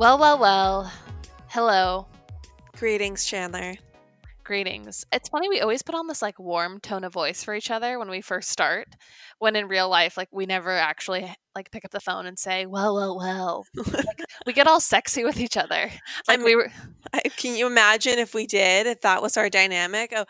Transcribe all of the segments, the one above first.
Well, well, well. Hello. Greetings, Chandler. Greetings. It's funny we always put on this like warm tone of voice for each other when we first start, when in real life like we never actually like pick up the phone and say, "Well, well, well." like, we get all sexy with each other. Like I we were I, can you imagine if we did, if that was our dynamic? Oh,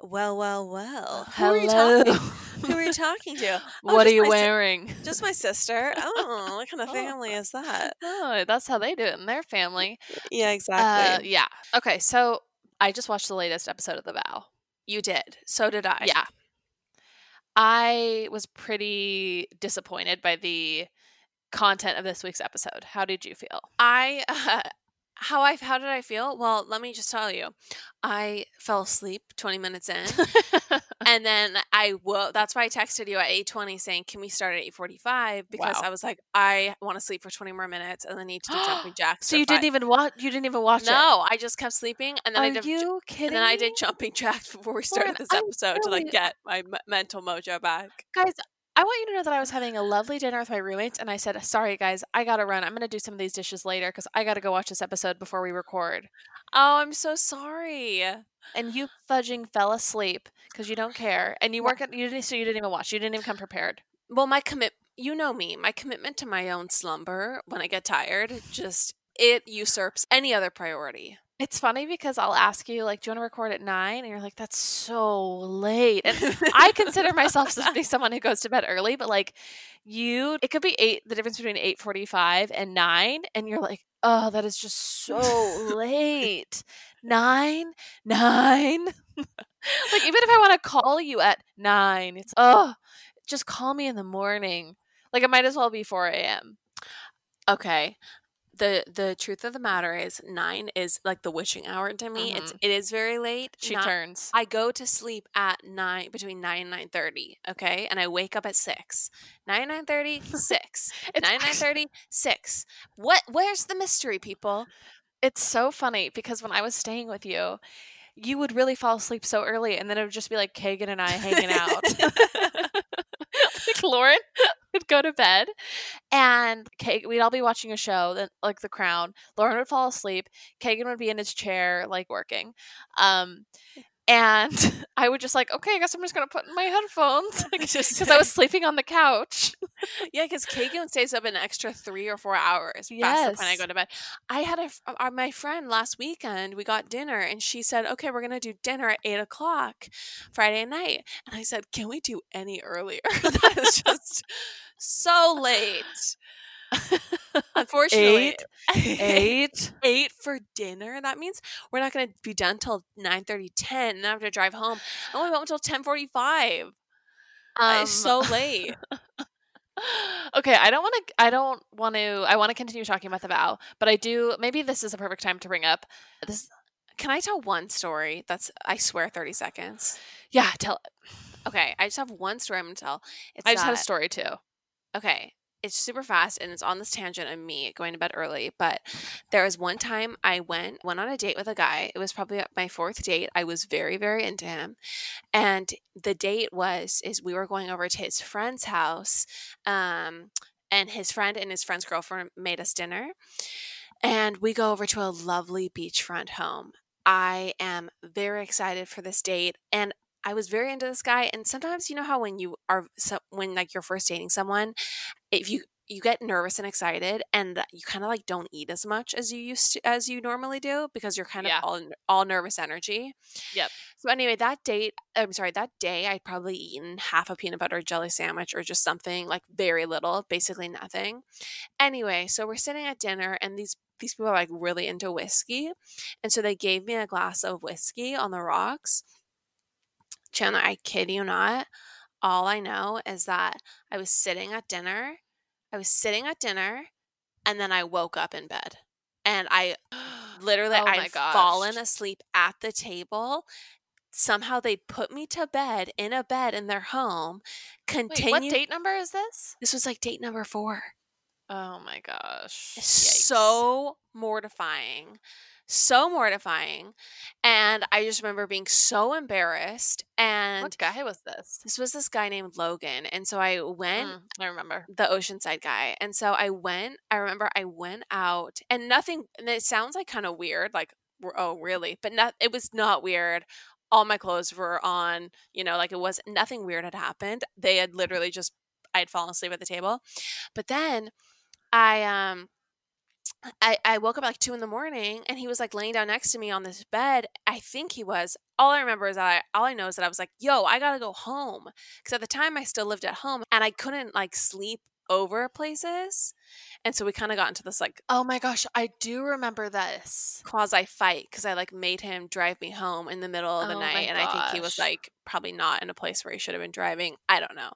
well, well, well. Who are you Hello. Who are you talking to? Oh, what are you my si- wearing? just my sister. Oh, what kind of Oh. family is that? Oh, that's how they do it in their family. Yeah, Uh, exactly. yeah. Okay, so I just watched the latest episode of The Vow. you did. So did I. Yeah. I was pretty disappointed by the content of this week's episode. How did you feel? I uh, how I how did I feel? Well, let me just tell you. I fell asleep 20 minutes in. and then I woke. That's why I texted you at eight twenty saying, "Can we start at eight forty-five? Because Wow. I was like, I want to sleep for twenty more minutes, and then need to do jumping jacks. so you five. didn't even watch you didn't even watch it. No, I just kept sleeping, and then Are I did. you kidding? And then I did jumping jacks before we started Lauren, this episode to like get my m- mental mojo back. guys. I want you to know that I was having a lovely dinner with my roommates, and I said, "Sorry, guys, I gotta run. I'm gonna do some of these dishes later because I gotta go watch this episode before we record." Oh, I'm so sorry. And you fudging fell asleep because you don't care, and you at you didn't so you didn't even watch. You didn't even come prepared. Well, my commit. You know me. My commitment to my own slumber when I get tired just it usurps any other priority. It's funny because I'll ask you, like, do you want to record at nine? And you're like, that's so late. And I consider myself to be someone who goes to bed early, but like you, it could be eight, the difference between 8.45 and nine. And you're like, oh, that is just so late. Nine, nine. like, even if I want to call you at nine, it's, oh, just call me in the morning. Like, it might as well be 4 a.m. Okay. The the truth of the matter is nine is like the witching hour to me. It's mm-hmm. it is very late. She Not- turns. I go to sleep at nine between nine and nine thirty. Okay, and I wake up at six. Nine nine thirty six. Nine nine thirty six. What? Where's the mystery, people? It's so funny because when I was staying with you, you would really fall asleep so early, and then it would just be like Kagan and I hanging out. Lauren would go to bed, and Kag- we'd all be watching a show, like The Crown. Lauren would fall asleep. Kagan would be in his chair, like working. Um, and I would just like, okay, I guess I'm just gonna put in my headphones because I was sleeping on the couch. yeah, because Kagan stays up an extra three or four hours past the point I go to bed. I had a f- uh, my friend last weekend. We got dinner, and she said, "Okay, we're gonna do dinner at eight o'clock Friday night." And I said, "Can we do any earlier?" that is just so late. Unfortunately, Eight. eight for dinner. That means we're not going to be done till 9 30, 10 and I have to drive home. I only went until ten forty five. Um, it's so late. okay, I don't want to. I don't want to. I want to continue talking about the vow, but I do. Maybe this is a perfect time to bring up this. Can I tell one story? That's I swear thirty seconds. Yeah, tell. It okay, I just have one story I'm gonna tell. It's I just had a story too. okay it's super fast and it's on this tangent of me going to bed early but there was one time i went went on a date with a guy. It was probably my fourth date. I was very very into him. And the date was is we were going over to his friend's house um and his friend and his friend's girlfriend made us dinner. And we go over to a lovely beachfront home. I am very excited for this date and I was very into this guy, and sometimes you know how when you are so, when like you're first dating someone, if you you get nervous and excited, and you kind of like don't eat as much as you used to as you normally do because you're kind of Yeah. all all nervous energy. Yep. So anyway, that date, I'm sorry, that day I'd probably eaten half a peanut butter jelly sandwich or just something like very little, basically nothing. Anyway, so we're sitting at dinner, and these these people are like really into whiskey, and so they gave me a glass of whiskey on the rocks. Chandler, I kid you not. All I know is that I was sitting at dinner. I was sitting at dinner and then I woke up in bed. And I literally Oh my I'd fallen asleep at the table. Somehow they put me to bed in a bed in their home. Wait, Continue. what date number is this? This was like date number four. Oh my gosh! So mortifying. So mortifying. And I just remember being so embarrassed. And what guy was this? This was this guy named Logan. And so I went, mm, I remember the Oceanside guy. And so I went, I remember I went out and nothing, and it sounds like kind of weird, like, oh, really? But not, it was not weird all my clothes were on, you know, like it was nothing weird had happened. They had literally just I had fallen asleep at the table. But then I um I, I woke up at like two in the morning and he was like laying down next to me on this bed. I think he was. All I remember is that I all I know is that I was like, yo, I gotta go home. Cause at the time I still lived at home and I couldn't like sleep over places. And so we kind of got into this like Oh my gosh, I do remember this. quasi fight because I like made him drive me home in the middle of the Oh night. And I think he was like probably not in a place where he should have been driving. I don't know.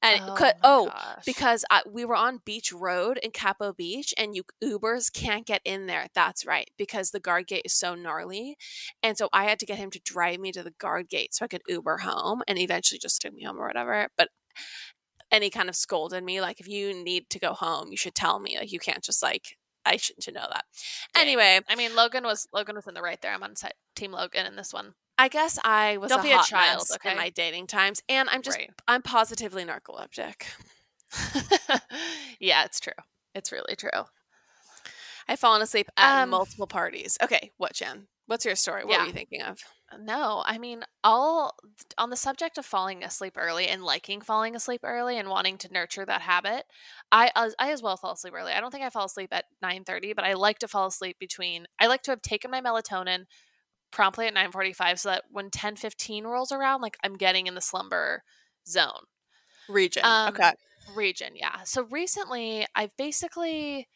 And Oh oh, because I, we were on Beach Road in Capo Beach, and you Ubers can't get in there. That's right, because the guard gate is so gnarly, and so I had to get him to drive me to the guard gate so I could Uber home, and eventually just took me home or whatever. But and he kind of scolded me like, if you need to go home, you should tell me. Like you can't just like I shouldn't know that. Anyway, I mean Logan was Logan was in the right there. I'm on team Logan in this one. I guess I was Don't a be a child, okay? in my dating times, and I'm just Right. I'm positively narcoleptic. yeah, it's true. It's really true. I've fallen asleep at Um, multiple parties. Okay, what, Jen? What's your story? What Yeah. were you thinking of? No, I mean, all on the subject of falling asleep early and liking falling asleep early and wanting to nurture that habit. I as- I as well fall asleep early. I don't think I fall asleep at 9:30, but I like to fall asleep between I like to have taken my melatonin promptly at 9:45 so that when 10:15 rolls around like I'm getting in the slumber zone. Region. Um, okay. region yeah so recently i've basically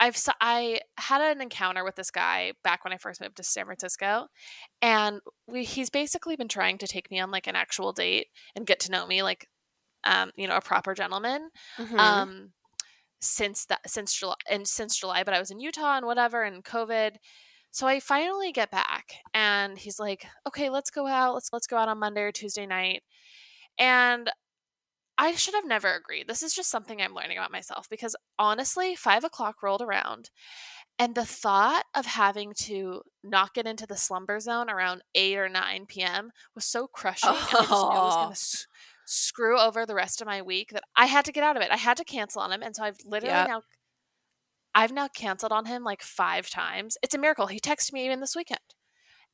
i've I had an encounter with this guy back when i first moved to san francisco and we he's basically been trying to take me on like an actual date and get to know me like um you know a proper gentleman Mhm. um since that since july and since july but i was in utah and whatever and covid so i finally get back and he's like okay let's go out let's let's go out on monday or tuesday night and i should have never agreed this is just something i'm learning about myself because honestly five o'clock rolled around and the thought of having to not get into the slumber zone around 8 or 9 p.m was so crushing and i just knew it was Oh. going to screw over the rest of my week that I had to get out of it. I had to cancel on him. And so I've literally Yep. now I've now canceled on him like five times. It's a miracle. He texted me even this weekend.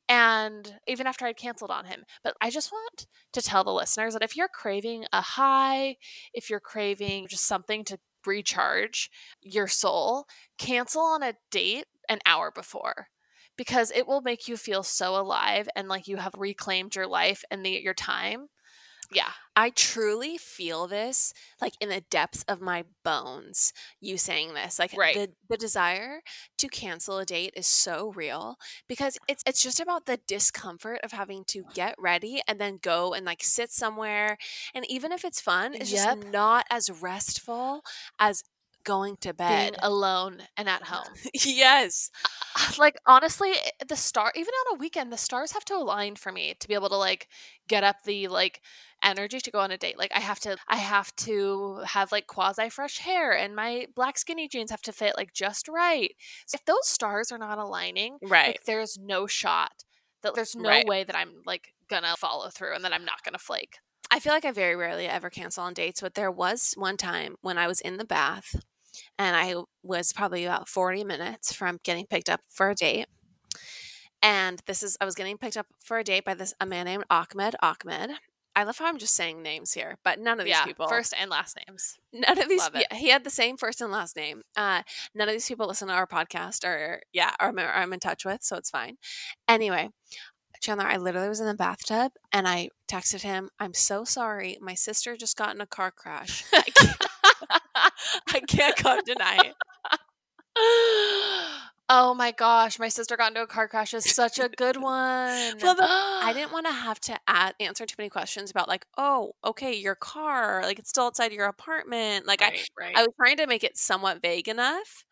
And even after I'd canceled on him. But I just want to tell the listeners that if you're craving a high, if you're craving just something to recharge your soul, cancel on a date an hour before because it will make you feel so alive and like you have reclaimed your life and the, your time. Yeah. I truly feel this like in the depths of my bones. You saying this, like Right. the the desire to cancel a date is so real because it's it's just about the discomfort of having to get ready and then go and like sit somewhere, and even if it's fun, it's Yep. just not as restful as going to bed. Being alone and at home. yes, uh, uh, like honestly eh, the star even on a weekend the stars have to align for me to be able to like get up the like energy to go on a date like i have to i have to have like quasi fresh hair and my black skinny jeans have to fit like just right so if those stars are not aligning right. like there's no shot that there's no Right. way that i'm like gonna follow through and that i'm not gonna flake I feel like I very rarely ever cancel on dates, but there was one time when I was in the bath and I was probably about 40 minutes from getting picked up for a date. And this is, I was getting picked up for a date by this, a man named Ahmed. Ahmed. I love how I'm just saying names here, but none of these yeah people. first and last names none of these, yeah, he had the same first and last name. Uh, none of these people listen to our podcast or, yeah, or I'm, or I'm in touch with, so it's fine. Anyway, Chandler, I literally was in the bathtub and I texted him, I'm so sorry. My sister just got in a car crash. I can't, come tonight. oh my gosh, my sister got into a car crash is such a good one. Well, the- I didn't want to have to add, answer too many questions about, like, oh, okay, your car, like, it's still outside your apartment. Like, right, right. I, I was trying to make it somewhat vague enough.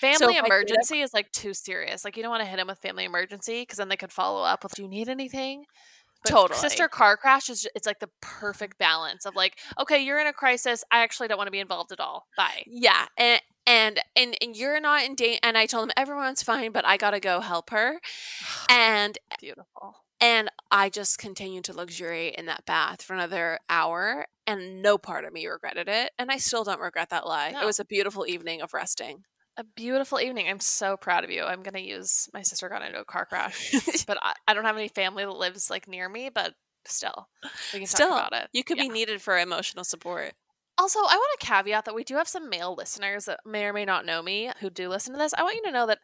family I did emergency is like too serious. Like you don't want to hit them with family emergency because then they could follow up with, "Do you need anything?" But Totally. Sister car crash is it's like the perfect balance of like, okay, you're in a crisis. I actually don't want to be involved at all. Bye. Yeah. And, and and and you're not in danger. And I told him everyone's fine, but I gotta go help her. And Beautiful. and I just continued to luxuriate in that bath for another hour, and no part of me regretted it. And I still don't regret that lie. It was a beautiful evening of resting. A beautiful evening. I'm so proud of you. I'm gonna use my sister got into a car crash, but I, I don't have any family that lives like near me. But still, we can Still, talk about it. You could be needed for emotional support. Also, I want to caveat that we do have some male listeners that may or may not know me who do listen to this. I want you to know that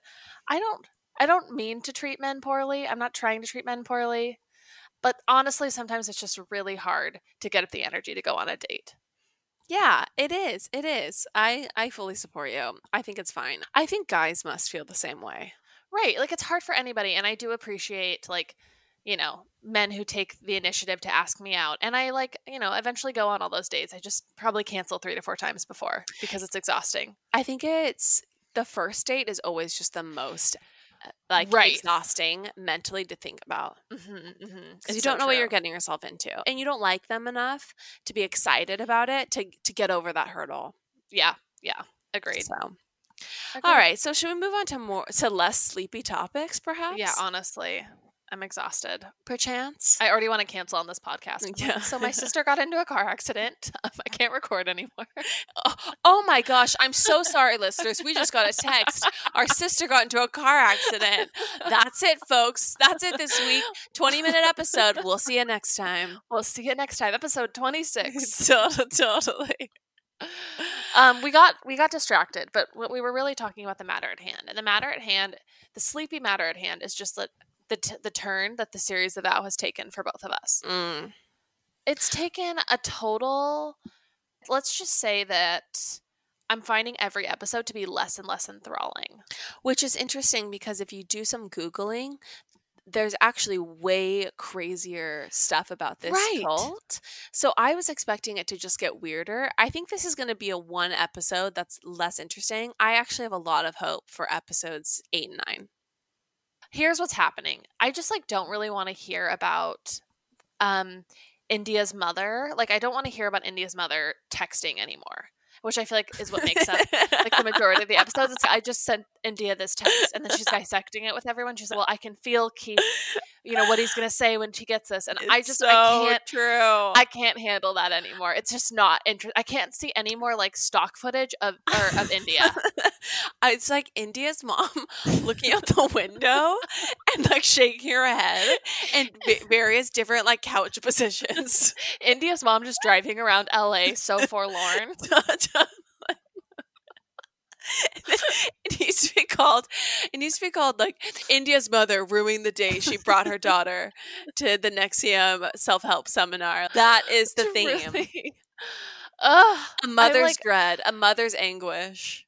I don't I don't mean to treat men poorly. I'm not trying to treat men poorly. But honestly, sometimes it's just really hard to get up the energy to go on a date. Yeah, it is. It is. I I fully support you. I think it's fine. I think guys must feel the same way. Right. Like it's hard for anybody and I do appreciate like, you know, men who take the initiative to ask me out. And I like, you know, eventually go on all those dates. I just probably cancel 3 to 4 times before because it's exhausting. I think it's the first date is always just the most like Right. exhausting mentally to think about Mhm. Mhm. because you don't know what you're getting yourself into and you don't like them enough to be excited about it to to get over that hurdle. Yeah. Yeah. Agreed. So, all Agreed. right, so should we move on to more to less sleepy topics perhaps? Yeah, honestly, I'm exhausted. perchance. I already want to cancel on this podcast. Yeah. So my sister got into a car accident. Um, I can't record anymore. Oh, oh my gosh, I'm so sorry, listeners. We just got a text. Our sister got into a car accident. That's it, folks. That's it this week. 20 minute episode. We'll see you next time. We'll see you next time, episode 26. totally. totally. um, we got we got distracted, but what we were really talking about the matter at hand, and the matter at hand, the sleepy matter at hand, is just that the t- the turn that the series of Vow has taken for both of us. Mm. It's taken a total. Let's just say that I'm finding every episode to be less and less enthralling. Which is interesting because if you do some Googling, there's actually way crazier stuff about this Right. cult. So I was expecting it to just get weirder. I think this is going to be a one episode that's less interesting. I actually have a lot of hope for episodes eight and nine. Here's what's happening. I just like don't really want to hear about um India's mother. Like I don't want to hear about India's mother texting anymore, which I feel like is what makes up like the majority of the episodes. It's, I just sent India this text and then she's dissecting it with everyone. She's like, "Well, I can feel Keith, you know what he's going to say when she gets this." And I just I can't true. I can't handle that anymore. It's just not interesting. I can't see any more like stock footage of or of India. it's like India's mom looking out the window and like shaking her head in various different like couch positions. India's mom just driving around LA so forlorn. it needs to be called it needs to be called like india's mother ruining the day she brought her daughter to the NXIVM self-help seminar that is the theme Truly. Ugh, a mother's like- dread a mother's anguish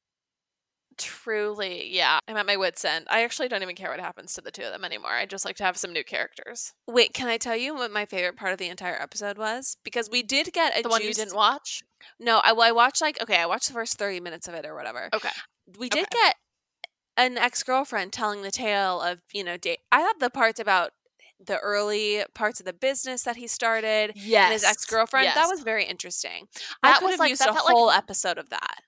truly, yeah. I'm at my wits' end. I actually don't even care what happens to the two of them anymore. I just like to have some new characters. wait can i tell you what my favorite part of the entire episode was because we did get a The one you didn't watch. no I, well, I watched like okay i watched the first 30 minutes of it or whatever Okay. we did Okay. get an ex-girlfriend telling the tale of you know date i thought the parts about the early parts of the business that he started Yes. and his ex-girlfriend that was very interesting That i could was have like- used a felt like- whole episode of that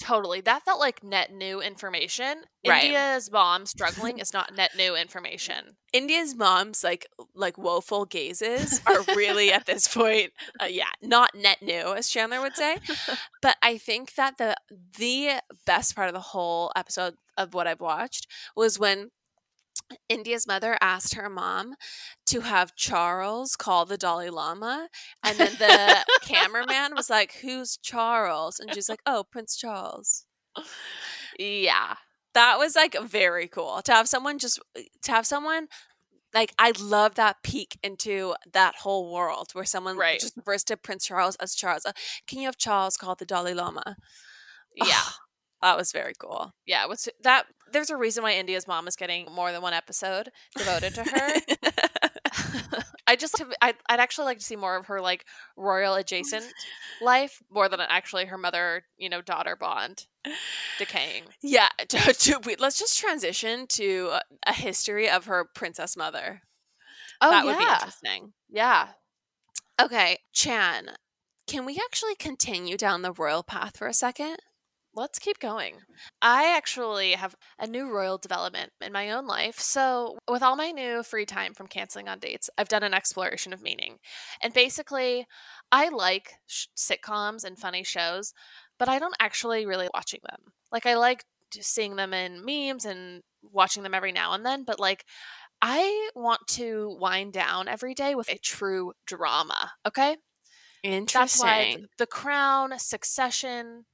totally. That felt like net new information. Right. India's mom struggling is not net new information. india's mom's like like woeful gazes are really at this point uh, yeah not net new as chandler would say but i think that the the best part of the whole episode of what i've watched was when India's mother asked her mom to have Charles call the Dalai Lama. And then the cameraman was like, Who's Charles? And she's like, Oh, Prince Charles. Yeah. That was like very cool to have someone just to have someone like I love that peek into that whole world where someone Right. just refers to Prince Charles as Charles. Uh, Can you have Charles call the Dalai Lama? Yeah. That was very cool. Yeah. What's that? There's a reason why India's mom is getting more than one episode devoted to her. I just, I'd, I'd actually like to see more of her like royal adjacent life more than actually her mother, you know, daughter bond decaying. Yeah, to, to, we, let's just transition to a- a history of her princess mother. Oh that yeah, would be interesting. yeah. Okay, Chan, can we actually continue down the royal path for a second? Let's keep going. I actually have a new royal development in my own life. So, with all my new free time from canceling on dates, I've done an exploration of meaning. And basically, I like sh- sitcoms and funny shows, but I don't actually really watching them. Like I like seeing them in memes and watching them every now and then, but like I want to wind down every day with a true drama, okay? Interesting. That's why The Crown, Succession,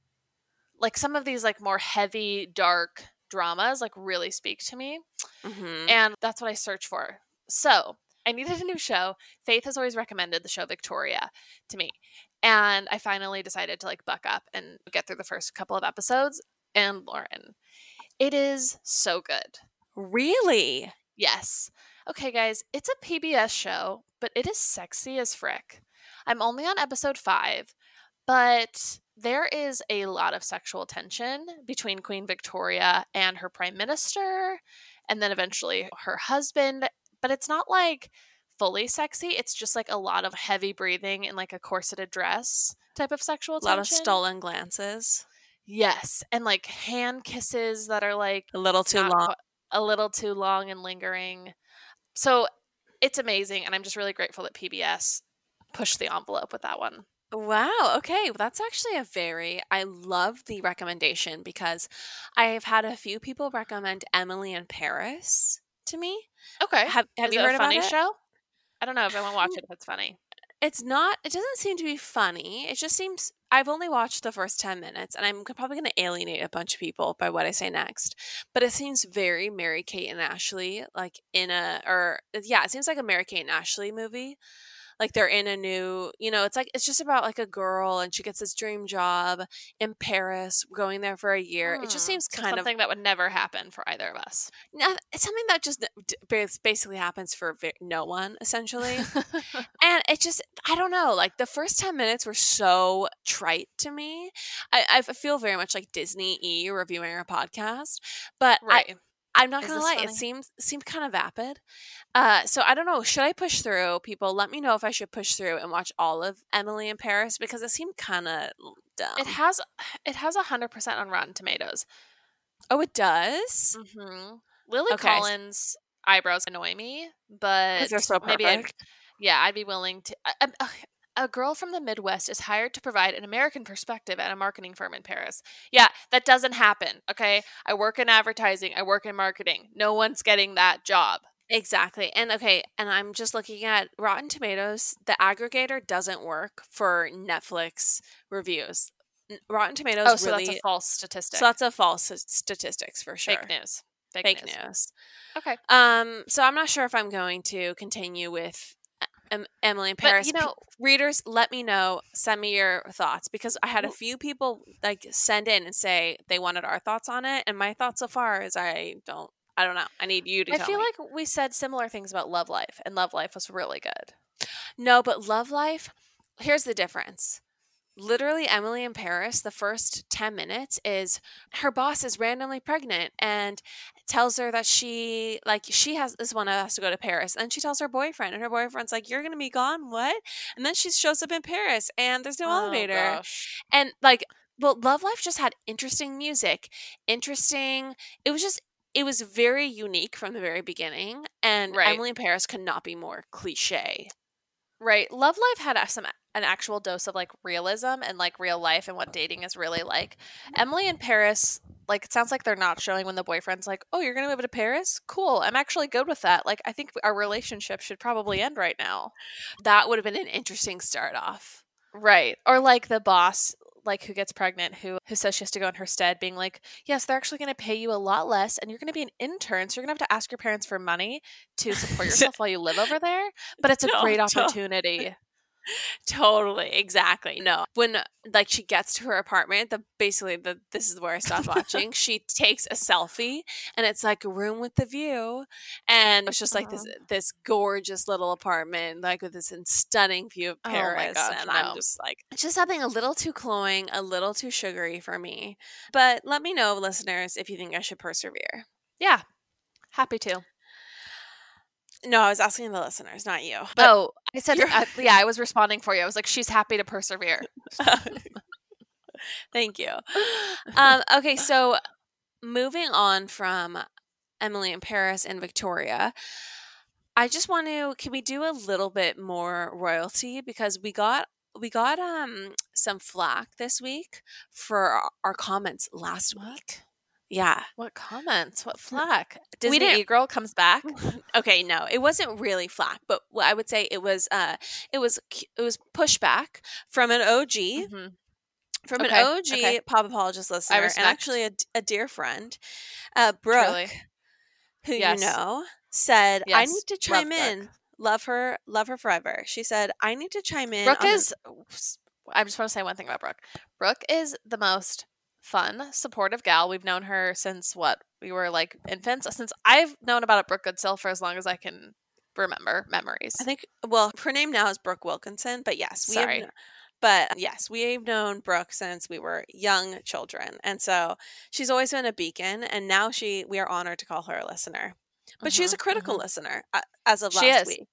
like some of these like more heavy, dark dramas like really speak to me. Mm-hmm. And that's what I search for. So, I needed a new show. Faith has always recommended the show Victoria to me. And I finally decided to like buck up and get through the first couple of episodes. And Lauren, it is so good. Really? Yes. Okay, guys, it's a PBS show, but it is sexy as frick. I'm only on episode five, but there is a lot of sexual tension between Queen Victoria and her prime minister, and then eventually her husband. But it's not like fully sexy. It's just like a lot of heavy breathing in like a corseted dress type of sexual tension. a lot of stolen glances. Yes, and like hand kisses that are like a little too long, a little too long and lingering. So it's amazing, and I'm just really grateful that PBS pushed the envelope with that one. Wow. Okay. Well, that's actually a very, I love the recommendation because I've had a few people recommend Emily in Paris to me. Okay. Have, have you heard a funny about it? show? I don't know if I want to watch it if it's funny. It's not, it doesn't seem to be funny. It just seems, I've only watched the first 10 minutes and I'm probably going to alienate a bunch of people by what I say next. But it seems very Mary Kate and Ashley, like in a, or yeah, it seems like a Mary Kate and Ashley movie like they're in a new you know it's like it's just about like a girl and she gets this dream job in paris going there for a year. It just hmm, seems so kind something of something that would never happen for either of us. It's something that just basically happens for no one essentially. And it just i don't know like the first 10 minutes were so trite to me. I, I feel very much like disney e reviewing our podcast but right. I, I'm not Is gonna lie, funny? it seems seemed kind of vapid. Uh, so I don't know. Should I push through? People, let me know if I should push through and watch all of Emily in Paris because it seemed kind of dumb. It has it has hundred percent on Rotten Tomatoes. Oh, it does. Mm-hmm. Lily okay. Collins' eyebrows annoy me, but they're so perfect. Maybe I'd, yeah, I'd be willing to. I, I, a girl from the Midwest is hired to provide an American perspective at a marketing firm in Paris. Yeah, that doesn't happen. Okay. I work in advertising, I work in marketing. No one's getting that job. Exactly. And okay, and I'm just looking at Rotten Tomatoes. The aggregator doesn't work for Netflix reviews. Rotten Tomatoes oh, so really that's a false statistic. So that's a false statistics for sure. Fake news. Fake, Fake news. news. Okay. Um. So I'm not sure if I'm going to continue with em- Emily in Paris. But, you know, P- readers, let me know. Send me your thoughts because I had a few people like send in and say they wanted our thoughts on it, and my thoughts so far is I don't. I don't know. I need you to. I feel me. like we said similar things about Love Life, and Love Life was really good. No, but Love Life. Here's the difference literally Emily in Paris, the first 10 minutes is her boss is randomly pregnant and tells her that she like she has this one has to go to Paris. And she tells her boyfriend and her boyfriend's like, You're gonna be gone? What? And then she shows up in Paris and there's no oh, elevator. Gosh. And like well, Love Life just had interesting music, interesting it was just it was very unique from the very beginning. And right. Emily in Paris could not be more cliche. Right. Love Life had some an actual dose of like realism and like real life and what dating is really like. Emily in Paris, like it sounds like they're not showing when the boyfriend's like, "Oh, you're going to move to Paris? Cool. I'm actually good with that. Like I think our relationship should probably end right now." That would have been an interesting start off. Right. Or like the boss like who gets pregnant who who says she has to go in her stead being like yes they're actually going to pay you a lot less and you're going to be an intern so you're going to have to ask your parents for money to support yourself while you live over there. But it's a no, great opportunity totally exactly no when like she gets to her apartment the basically the this is where i stopped watching she takes a selfie and it's like a room with the view and it's just like this uh-huh. this gorgeous little apartment like with this stunning view of oh paris oh gosh, and no. i'm just like it's just something a little too cloying a little too sugary for me but let me know listeners if you think i should persevere yeah happy to no, I was asking the listeners, not you. But oh, I said, uh, yeah, I was responding for you. I was like, she's happy to persevere. Thank you. Um, okay, so moving on from Emily in Paris and Victoria, I just want to can we do a little bit more royalty because we got we got um some flack this week for our comments last week. Yeah. What comments? What flack? We Disney didn't- E girl comes back. Okay, no, it wasn't really flack, but what I would say it was uh it was it was pushback from an OG Mhm. from Okay, an OG okay. pop apologist listener and actually a, a dear friend, uh, Brooke, Truly. who Yes. you know, said, "I need to love chime Brooke. in. Love her, love her forever." She said, "I need to chime in." Brooke is. I just want to say one thing about Brooke. Brooke is the most fun, supportive gal. We've known her since what we were like infants. Since I've known about a Brooke Goodsell for as long as I can remember memories. I think. Well, her name now is Brooke Wilkinson, but yes, we have Sorry. kn- but yes, we have known Brooke since we were young children, and so she's always been a beacon. And now she, we are honored to call her a listener. But she's Mhm, a critical mhm. listener uh, as of last week.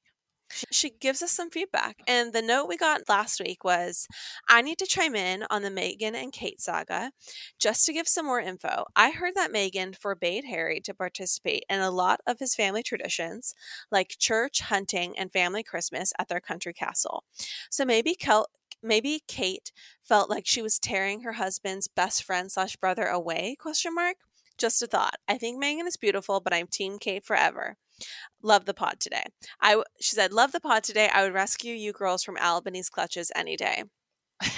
She, gives us some feedback. And the note we got last week was I need to chime in on the Meghan and Kate saga just to give some more info. I heard that Meghan forbade Harry to participate in a lot of his family traditions, like church, hunting, and family Christmas at their country castle. So maybe Kel- maybe Kate felt like she was tearing her husband's best friend slash brother away? Question mark. Just a thought. I think Meghan is beautiful, but I'm Team Kate forever. Love the pod today. I w- she said, "Love the pod today. I would rescue you girls from Albany's clutches any day."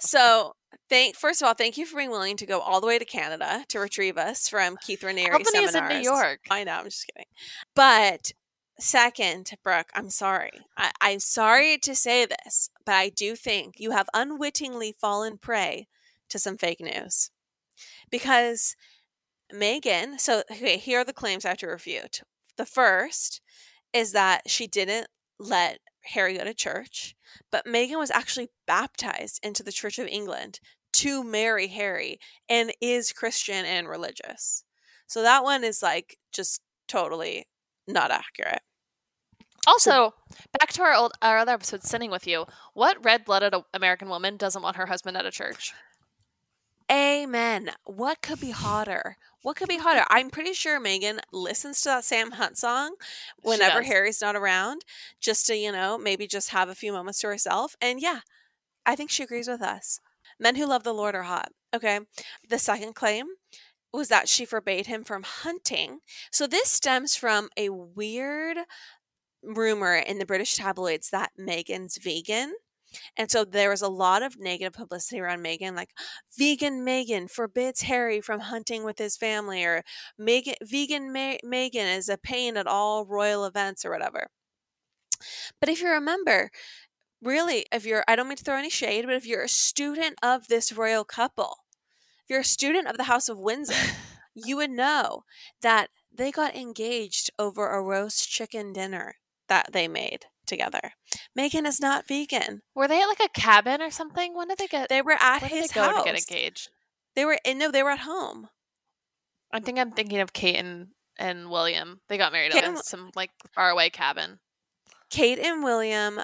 So, thank first of all, thank you for being willing to go all the way to Canada to retrieve us from Keith Raniere Albany is in. New York. I know. I'm just kidding. But second, Brooke, I'm sorry. I, I'm sorry to say this, but I do think you have unwittingly fallen prey to some fake news because Meghan. So, okay, here are the claims I have to refute. The first is that she didn't let Harry go to church, but Meghan was actually baptized into the Church of England to marry Harry and is Christian and religious. So that one is like just totally not accurate. also, back to our old our other episode, sinning with you. What red-blooded American woman doesn't want her husband at a church? Amen. What could be hotter? What could be hotter? I'm pretty sure Meghan listens to that Sam Hunt song whenever. Harry's not around, just to, you know, maybe just have a few moments to herself. And yeah, I think she agrees with us. Men who love the Lord are hot. Okay. The second claim was that she forbade him from hunting. So this stems from a weird rumor in the British tabloids that Meghan's vegan. And so there was a lot of negative publicity around Meghan, like vegan Meghan forbids Harry from hunting with his family, or Meghan, vegan Ma- Meghan is a pain at all royal events, or whatever. But if you remember, really, if you're, I don't mean to throw any shade, but if you're a student of this royal couple, if you're a student of the House of Windsor, you would know that they got engaged over a roast chicken dinner that they made together. Meghan is not vegan. Were they at like a cabin or something? When did they get? They were at his they go house. to get engaged? They were in no, they were at home. I think I'm thinking of Kate and, and William. They got married Kate at and- some like faraway cabin. Kate and William.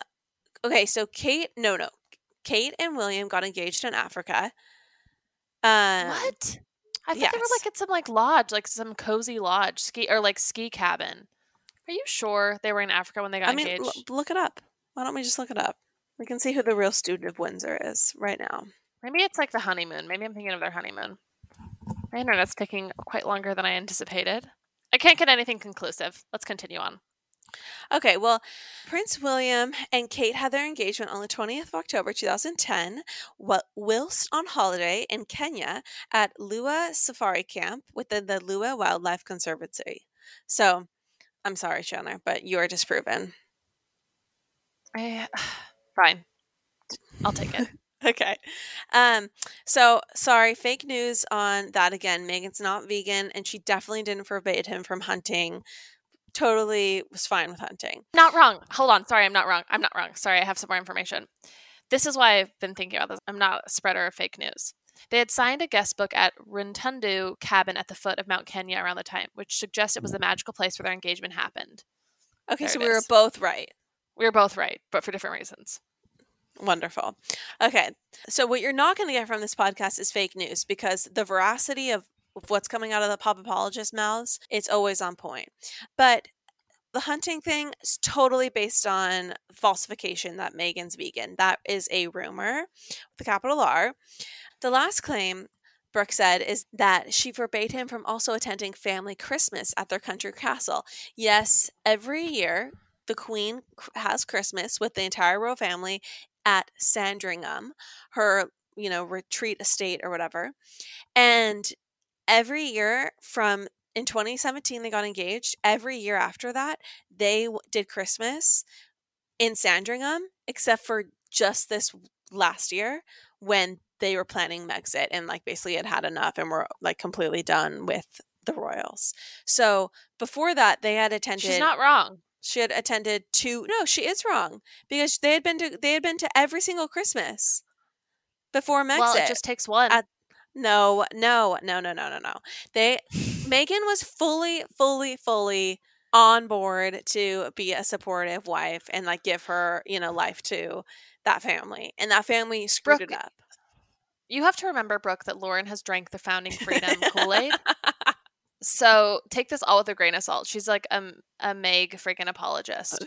Okay, so Kate, no, no, Kate and William got engaged in Africa. Um, what? I thought they were like at some like lodge, like some cozy lodge, ski or like ski cabin. Are you sure they were in Africa when they got I mean, engaged? l- look it up. Why don't we just look it up? We can see who the real student of Windsor is right now. Maybe it's like the honeymoon. Maybe I'm thinking of their honeymoon. My internet's taking quite longer than I anticipated. I can't get anything conclusive. Let's continue on. Okay, well, Prince William and Kate had their engagement on the 20th of October 2010, whilst on holiday in Kenya at Lewa Safari Camp within the Lewa Wildlife Conservancy. So, I'm sorry, Chandler, but you are disproven. I, fine. I'll take it. Okay. Um, so sorry, fake news on that again. Meghan's not vegan and she definitely didn't forbid him from hunting. Totally was fine with hunting. not wrong. Hold on. Sorry, I'm not wrong. I'm not wrong. Sorry, I have some more information. This is why I've been thinking about this. I'm not a spreader of fake news. They had signed a guest book at Rutundu Cabin at the foot of Mount Kenya around the time, which suggests it was the mm. magical place where their engagement happened. Okay, There so we were both right. We were both right, but for different reasons. Wonderful. Okay. So, what you're not going to get from this podcast is fake news because the veracity of what's coming out of the pop apologist mouths, it's always on point. But the hunting thing is totally based on falsification that Meghan's vegan. That is a rumor with a capital R. The last claim Brooke said is that she forbade him from also attending family Christmas at their country castle. Yes, every year the queen has Christmas with the entire royal family at Sandringham, her, you know, retreat estate or whatever. And every year from in 2017 they got engaged. Every year after that, they did Christmas in Sandringham except for just this last year when they were planning Megxit and like basically had had enough and were like completely done with the royals. So before that, they had attended. She's not wrong she had attended to no she is wrong because they had been to they had been to every single christmas before Megxit. well it just takes one At, no no no no no no no they meghan was fully fully fully on board to be a supportive wife and like give her you know life to that family and that family screwed Brooke, it up. You have to remember brooke that lauren has drank the finding freedom kool-aid So take this all with a grain of salt. She's like a, a Meg freaking apologist. Uh,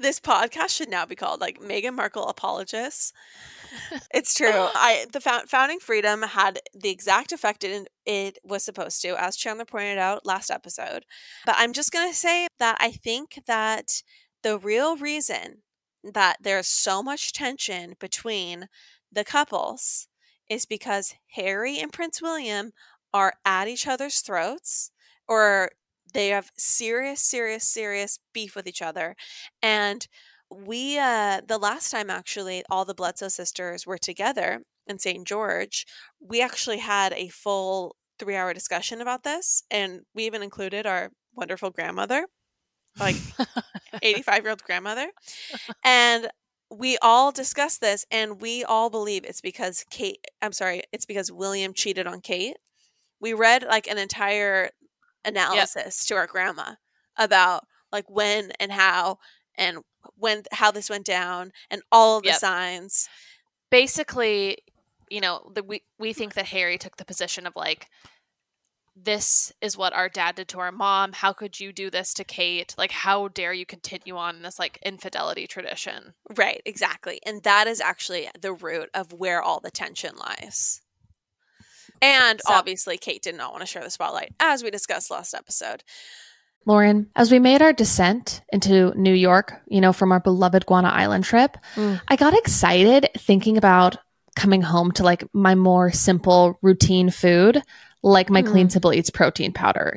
this podcast should now be called like Meghan Markle apologist. it's true. I the finding freedom had the exact effect it, it was supposed to, as Chandler pointed out last episode. But I'm just gonna say that I think that the real reason that there's so much tension between the couples is because Harry and Prince William are at each other's throats or they have serious, serious, serious beef with each other. And we, uh, the last time actually, all the Bledsoe sisters were together in St. George, we actually had a full three hour discussion about this. And we even included our wonderful grandmother, like 85 year old grandmother. And we all discussed this and we all believe it's because Kate, I'm sorry, it's because William cheated on Kate. We read like an entire analysis yep. to our grandma about like when and how and when how this went down and all of the yep. signs. Basically, you know, the, we we think that Harry took the position of like this is what our dad did to our mom. How could you do this to Kate? Like, how dare you continue on in this like infidelity tradition? Right, exactly. And that is actually the root of where all the tension lies. And so, obviously, Kate did not want to share the spotlight, as we discussed last episode. Lauren, as we made our descent into New York, you know, from our beloved Guana Island trip, mm. I got excited thinking about coming home to like my more simple routine food, like my mm. Clean Simple Eats protein powder.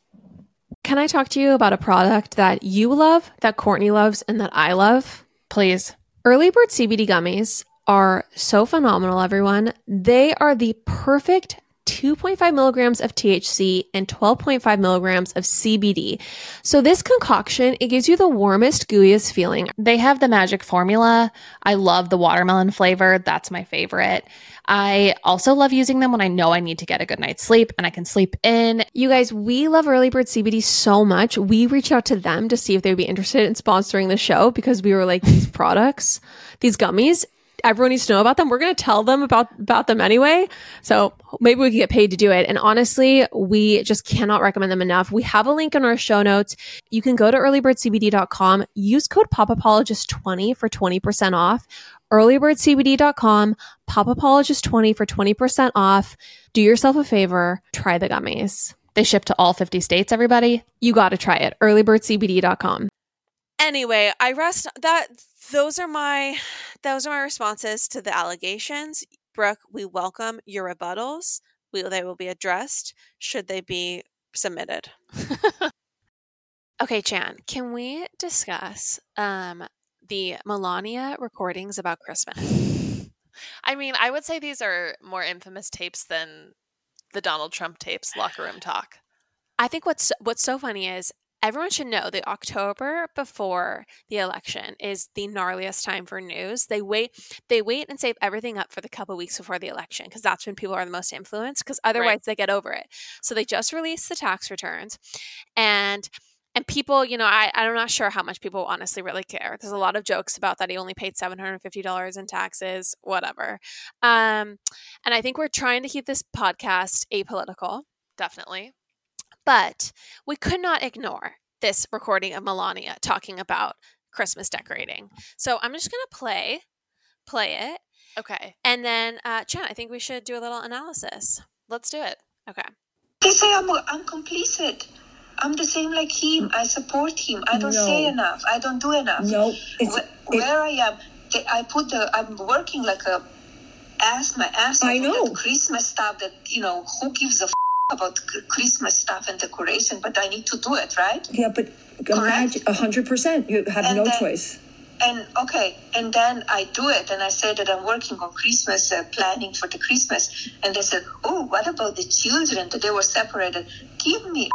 Can I talk to you about a product that you love, that Courtney loves, and that I love? Please. Early Bird CBD gummies are so phenomenal, everyone. They are the perfect 2.5 milligrams of THC and 12.5 milligrams of CBD. So this concoction, it gives you the warmest, gooeyest feeling. They have the magic formula. I love the watermelon flavor. That's my favorite. I also love using them when I know I need to get a good night's sleep and I can sleep in. You guys, we love Early Bird CBD so much. We reached out to them to see if they would be interested in sponsoring the show because we were like, these products, these gummies, everyone needs to know about them. We're going to tell them about about them anyway. So maybe we can get paid to do it. And honestly, we just cannot recommend them enough. We have a link in our show notes. You can go to earlybirdcbd.com, use code popapologist20 for 20% off. earlybirdcbd.com, popapologist20 for 20% off. Do yourself a favor, try the gummies. They ship to all 50 states, everybody. You got to try it. earlybirdcbd.com. Anyway, I rest that those are my those are my responses to the allegations. Brooke, we welcome your rebuttals. We, they will be addressed should they be submitted. okay, Chan, can we discuss um, the Melania recordings about Christmas? I mean, I would say these are more infamous tapes than the Donald Trump tapes, locker room talk. I think what's what's so funny is everyone should know the October before the election is the gnarliest time for news. They wait they wait and save everything up for the couple weeks before the election because that's when people are the most influenced because otherwise right. they get over it. So they just released the tax returns and and people, you know, I, I'm not sure how much people honestly really care. There's a lot of jokes about that he only paid $750 in taxes, whatever. Um, and I think we're trying to keep this podcast apolitical. Definitely. But we could not ignore this recording of Melania talking about Christmas decorating. So I'm just going to play play it. Okay. And then uh Chen, I think we should do a little analysis. Let's do it. Okay. They say I'm I'm complicit. I'm the same like him. I support him. I don't no. say enough. I don't do enough. No. Where, where I am, I put the. I'm working like a ass my ass. I know. Christmas stuff that you know who gives a f- about Christmas stuff and decoration, but I need to do it, right? Yeah, but a hundred percent. You have and no then, choice. And okay, and then I do it, and I say that I'm working on Christmas uh, planning for the Christmas, and they said, "Oh, what about the children that they were separated? Give me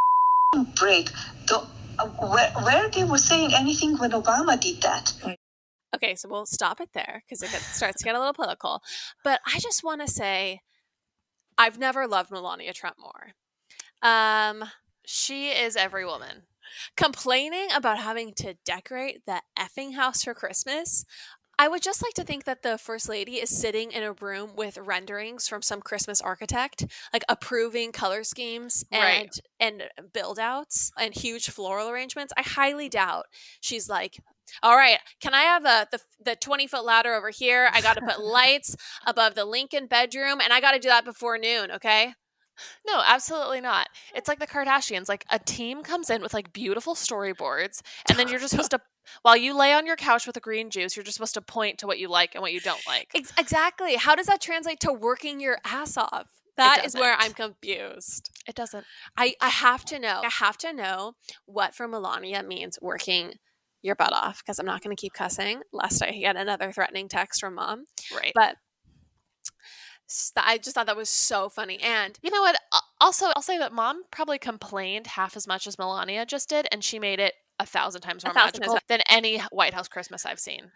break." The, uh, where, where they were saying anything when Obama did that? Okay, so we'll stop it there because it starts to get a little political. But I just want to say I've never loved Melania Trump more. Um, she is every woman. Complaining about having to decorate the effing house for Christmas. I would just like to think that the first lady is sitting in a room with renderings from some Christmas architect, like approving color schemes and right. and build outs and huge floral arrangements. I highly doubt she's like, all right, can I have a, the the twenty foot ladder over here? I got to put lights above the Lincoln bedroom, and I got to do that before noon. Okay. No, absolutely not. It's like the Kardashians. Like a team comes in with like beautiful storyboards, and then you're just supposed to, while you lay on your couch with a green juice, you're just supposed to point to what you like and what you don't like. Exactly. How does that translate to working your ass off? That is where I'm confused. It doesn't. I, I have to know. I have to know what for Melania means working your butt off because I'm not going to keep cussing lest I get another threatening text from mom. Right. But I just thought that was so funny. And you know what? Also, I'll say that mom probably complained half as much as Melania just did, and she made it a thousand times more thousand magical times. than any White House Christmas I've seen.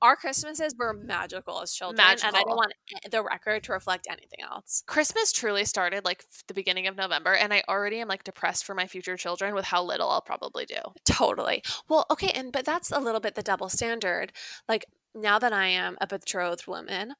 Our Christmases were magical as children, magical. and I don't want the record to reflect anything else. Christmas truly started like the beginning of November, and I already am like depressed for my future children with how little I'll probably do. Totally. Well, okay, and but that's a little bit the double standard. Like now that I am a betrothed woman,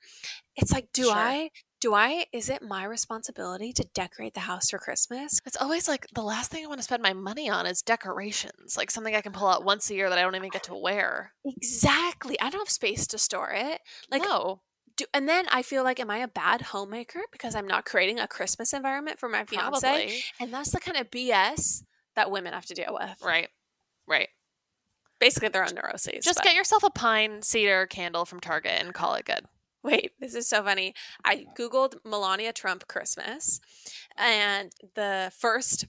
it's like, do sure. I do I is it my responsibility to decorate the house for Christmas? It's always like the last thing I want to spend my money on is decorations, like something I can pull out once a year that I don't even get to wear. Exactly. I don't have space to store it. Like no. Do, and then I feel like, am I a bad homemaker because I'm not creating a Christmas environment for my fiance? Probably. And that's the kind of BS that women have to deal with. Right. Right. Basically, their own neuroses. Just but. get yourself a pine cedar candle from Target and call it good. Wait, this is so funny. I Googled Melania Trump Christmas, and the first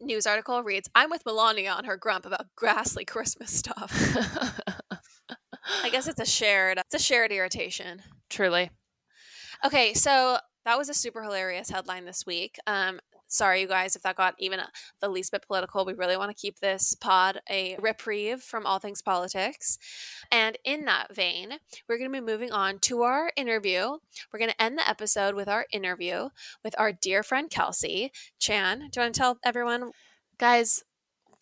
news article reads I'm with Melania on her grump about ghastly Christmas stuff. I guess it's a shared it's a shared irritation. Truly. Okay, so that was a super hilarious headline this week. Um, sorry, you guys, if that got even the least bit political. We really want to keep this pod a reprieve from all things politics. And in that vein, we're going to be moving on to our interview. We're going to end the episode with our interview with our dear friend Kelsey Chan. Do you want to tell everyone? Guys,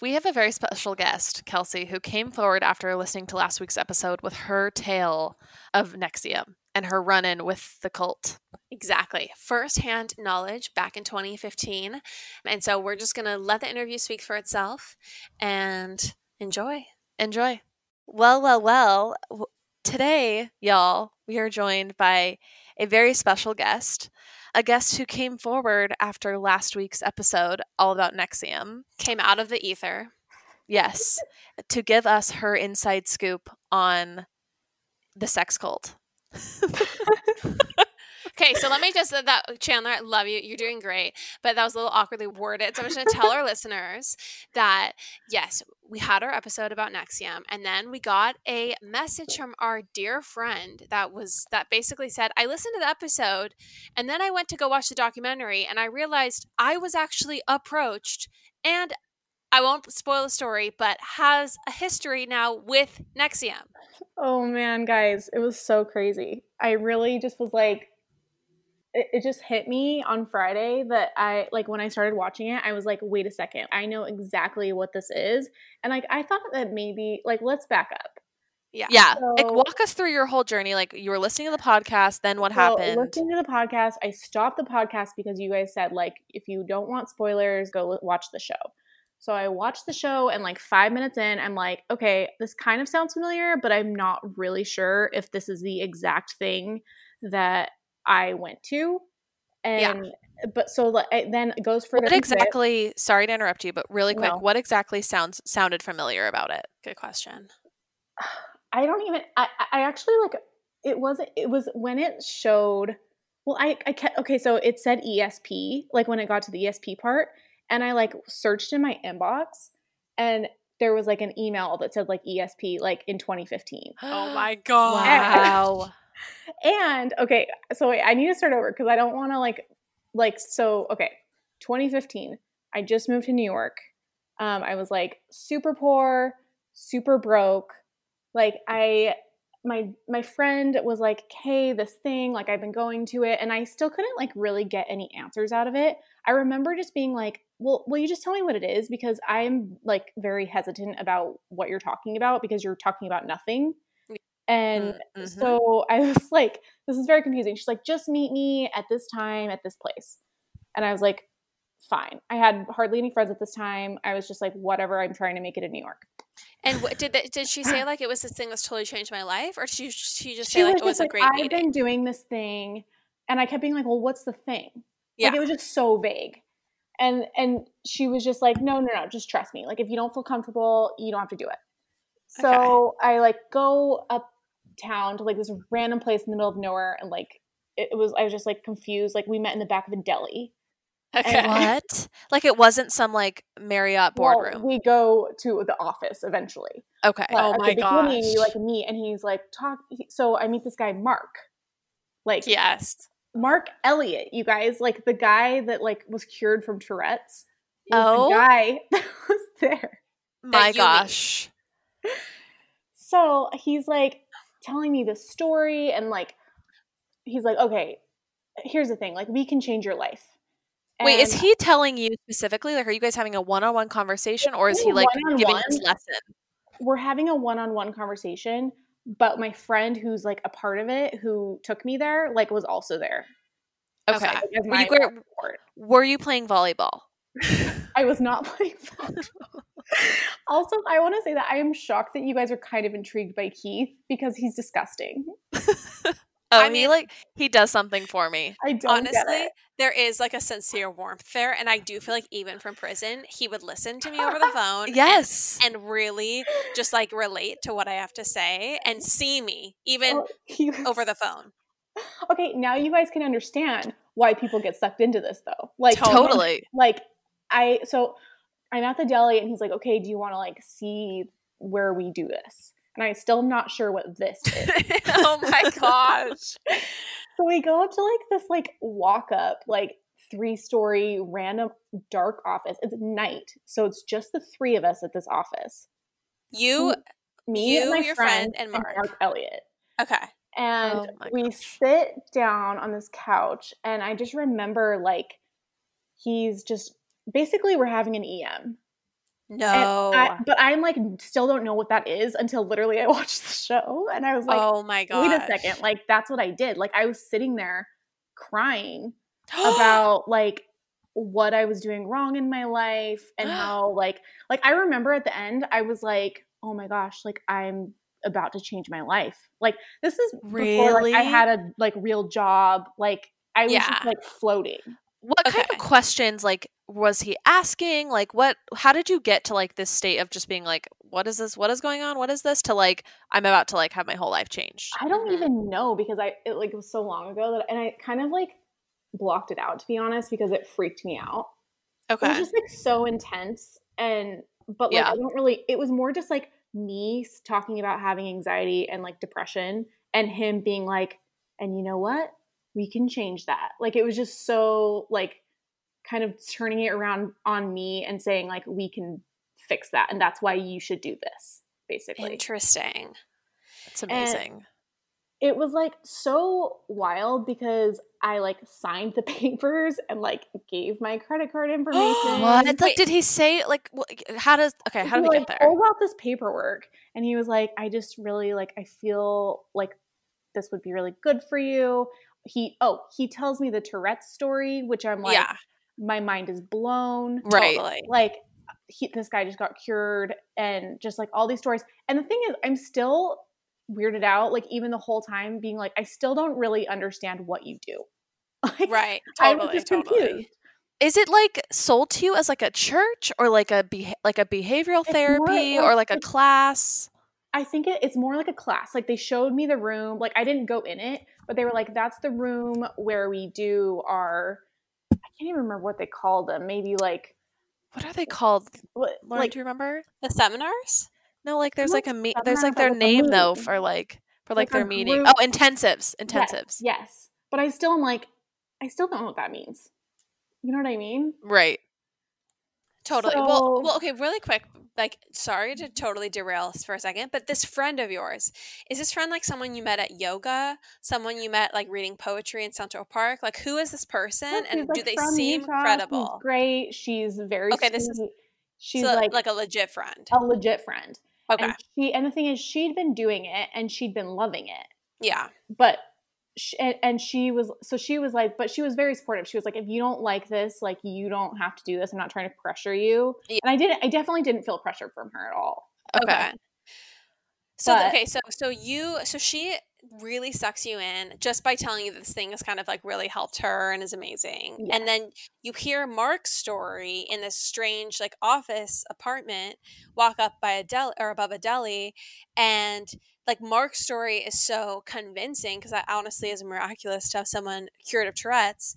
we have a very special guest, Kelsey, who came forward after listening to last week's episode with her tale of NXIVM and her run in with the cult. Exactly. First hand knowledge back in 2015. And so we're just going to let the interview speak for itself and enjoy. Enjoy. Well, well, well. Today, y'all, we are joined by a very special guest, a guest who came forward after last week's episode all about NXIVM. Came out of the ether. Yes, to give us her inside scoop on the sex cult. Okay, so let me just uh, that Chandler, I love you. You're doing great, but that was a little awkwardly worded. So I'm just going to tell our listeners that yes, we had our episode about NXIVM, and then we got a message from our dear friend that was that basically said, "I listened to the episode, and then I went to go watch the documentary, and I realized I was actually approached and." I won't spoil the story, but has a history now with NXIVM. Oh man, guys, it was so crazy. I really just was like, it, it just hit me on Friday that I like when I started watching it, I was like, wait a second, I know exactly what this is. And like I thought that maybe like let's back up. Yeah. Yeah, like walk us through your whole journey. Like you were listening to the podcast, then what So, happened? listening to the podcast, I stopped the podcast because you guys said like if you don't want spoilers, go watch the show. So I watched the show and like 5 minutes in, I'm like, okay, this kind of sounds familiar, but I'm not really sure if this is the exact thing that I went to. Yeah. And but so like, then it goes further What into it. exactly? Sorry to interrupt you, but really quick, No. what exactly sounds sounded familiar about it? Good question. I don't even. I I actually like. It wasn't. It was when it showed. Well, I I kept okay. So it said ESP like when it got to the ESP part, and I like searched in my inbox, and there was like an email that said like ESP like in 2015. Oh my god. Wow. And okay, so wait, I need to start over because I don't want to like like so okay. 2015. I just moved to New York. Um, I was like super poor, super broke. Like I my my friend was like, "Hey, this thing, like I've been going to it," and I still couldn't like really get any answers out of it. I remember just being like, "Well, will you just tell me what it is?" Because I'm like very hesitant about what you're talking about because you're talking about nothing. And Mm, mhm. so I was like, "This is very confusing." She's like, "Just meet me at this time at this place," and I was like, "Fine." I had hardly any friends at this time. I was just like, "Whatever." I'm trying to make it in New York. And what, did that, did she say like it was this thing that's totally changed my life, or did she she just she say like it was a great I've meeting? been doing this thing, and I kept being like, "Well, what's the thing?" Yeah. Like it was just so vague, and and she was just like, "No, no, no, just trust me. Like if you don't feel comfortable, you don't have to do it." So I like go uptown to like this random place in the middle of nowhere, and like it was I was just like confused. Like we met in the back of a deli. Okay. What? Like it wasn't some like Marriott Well, boardroom. we go to the office eventually. okay. But Oh my we like meet, and he's like talk. He, so I meet this guy Marc, like Yes. Marc Elliott, you guys, like the guy that like was cured from Tourette's. Oh. the guy that was there. My meet. gosh. So he's like telling me this story, and like he's like, okay, here's the thing, like we can change your life. Wait, is he telling you specifically? Like, are you guys having a one-on-one conversation, or is he like giving this One-on-one. lesson? We're having a one-on-one conversation, but my friend who's like a part of it, who took me there, like was also there. Okay. Okay. Were you, were, were you playing volleyball? I was not playing volleyball. also, I want to say that I am shocked that you guys are kind of intrigued by Keith because he's disgusting. Oh, I he mean- like he does something for me. I don't Honestly, there is like a sincere warmth there, and I do feel like even from prison, he would listen to me over the phone. Yes. And, really just like relate to what I have to say and see me even Oh, was- over the phone. Okay, now you guys can understand why people get sucked into this though. Like totally. Like I so I'm at the deli and he's like, "Okay, do you want to like see where we do this?" And I still am not sure what this is. oh my gosh. so we go up to like this like walk up like three story random dark office. It's night, so it's just the three of us at this office. You Me You, and my your friend, and Marc. Marc Elliott. okay. and Oh we gosh. sit down on this couch and i just remember like he's just basically we're having an em And No. I- but i'm like still don't know what that is until literally i watched the show and i was like oh my god. wait a second like that's what i did like i was sitting there crying about like what i was doing wrong in my life and how like like i remember at the end i was like oh my gosh like i'm about to change my life like this is before like, i had a like real job like i was Yeah. just like floating What kind of questions like was he asking? Like what how did you get to like this state of just being like what is this? What is going on? What is this? To like I'm about to like have my whole life changed. I don't Mhm. even know because I it like was so long ago that and I kind of like blocked it out to be honest because it freaked me out. Okay. It was just like so intense and but like Yeah. I don't really it was more just like me talking about having anxiety and like depression and him being like and you know what? We can change that. Like it was just so like kind of turning it around on me and saying like we can fix that and that's why you should do this basically. Interesting. It's amazing. it was like so wild because I like signed the papers and like gave my credit card information. what? Like did he say like how does okay, how he did we like get there? all about this paperwork and he was like, I just really like I feel like this would be really good for you. He oh, he tells me the Tourette's story, which I'm like, yeah. My mind is blown. Right. Totally. Like he, this guy just got cured and just like all these stories. And the thing is, I'm still weirded out, like even the whole time being like, I still don't really understand what you do. Like, Right. I was Totally. just Totally. confused. Is it like sold to you as like a church or like a beha- like a behavioral It's therapy like or like a class? I think it, it's more like a class. Like they showed me the room. Like I didn't go in it, but they were like, "That's the room where we do our." I can't even remember what they called them. Maybe like, What are they called? what- Lauren, like do you remember? The seminars? No, like there's Like like a me- there's like their with name though for like for like, Like their meeting. group- Oh, intensives, Yes, intensives. Yes, but I still am like, I still don't know what that means. You know what I mean? Right. Totally. So- well, well, okay, really quick. Like, sorry to totally derail us for a second, but this friend of yours, is this friend like someone you met at yoga? Someone you met like reading poetry in Central Park? Like, who is this person and she's, do they seem Utah. She's credible? great. She's very Okay, this is- She's so, like, like a legit friend. a legit friend. Okay. And she and the thing is, she'd been doing it and she'd been loving it. yeah. but she, and, and she was so she was like but she was very supportive she was like if you don't like this like you don't have to do this i'm not trying to pressure you Yeah. and i didn't i definitely didn't feel pressure from her at all Okay. So But- okay, so so you so she really sucks you in just by telling you this thing has kind of like really helped her and is amazing. Yeah. And then you hear Marc's story in this strange like office apartment, walk up by a deli or above a deli, and like Marc's story is so convincing because that honestly is miraculous to have someone cured of Tourette's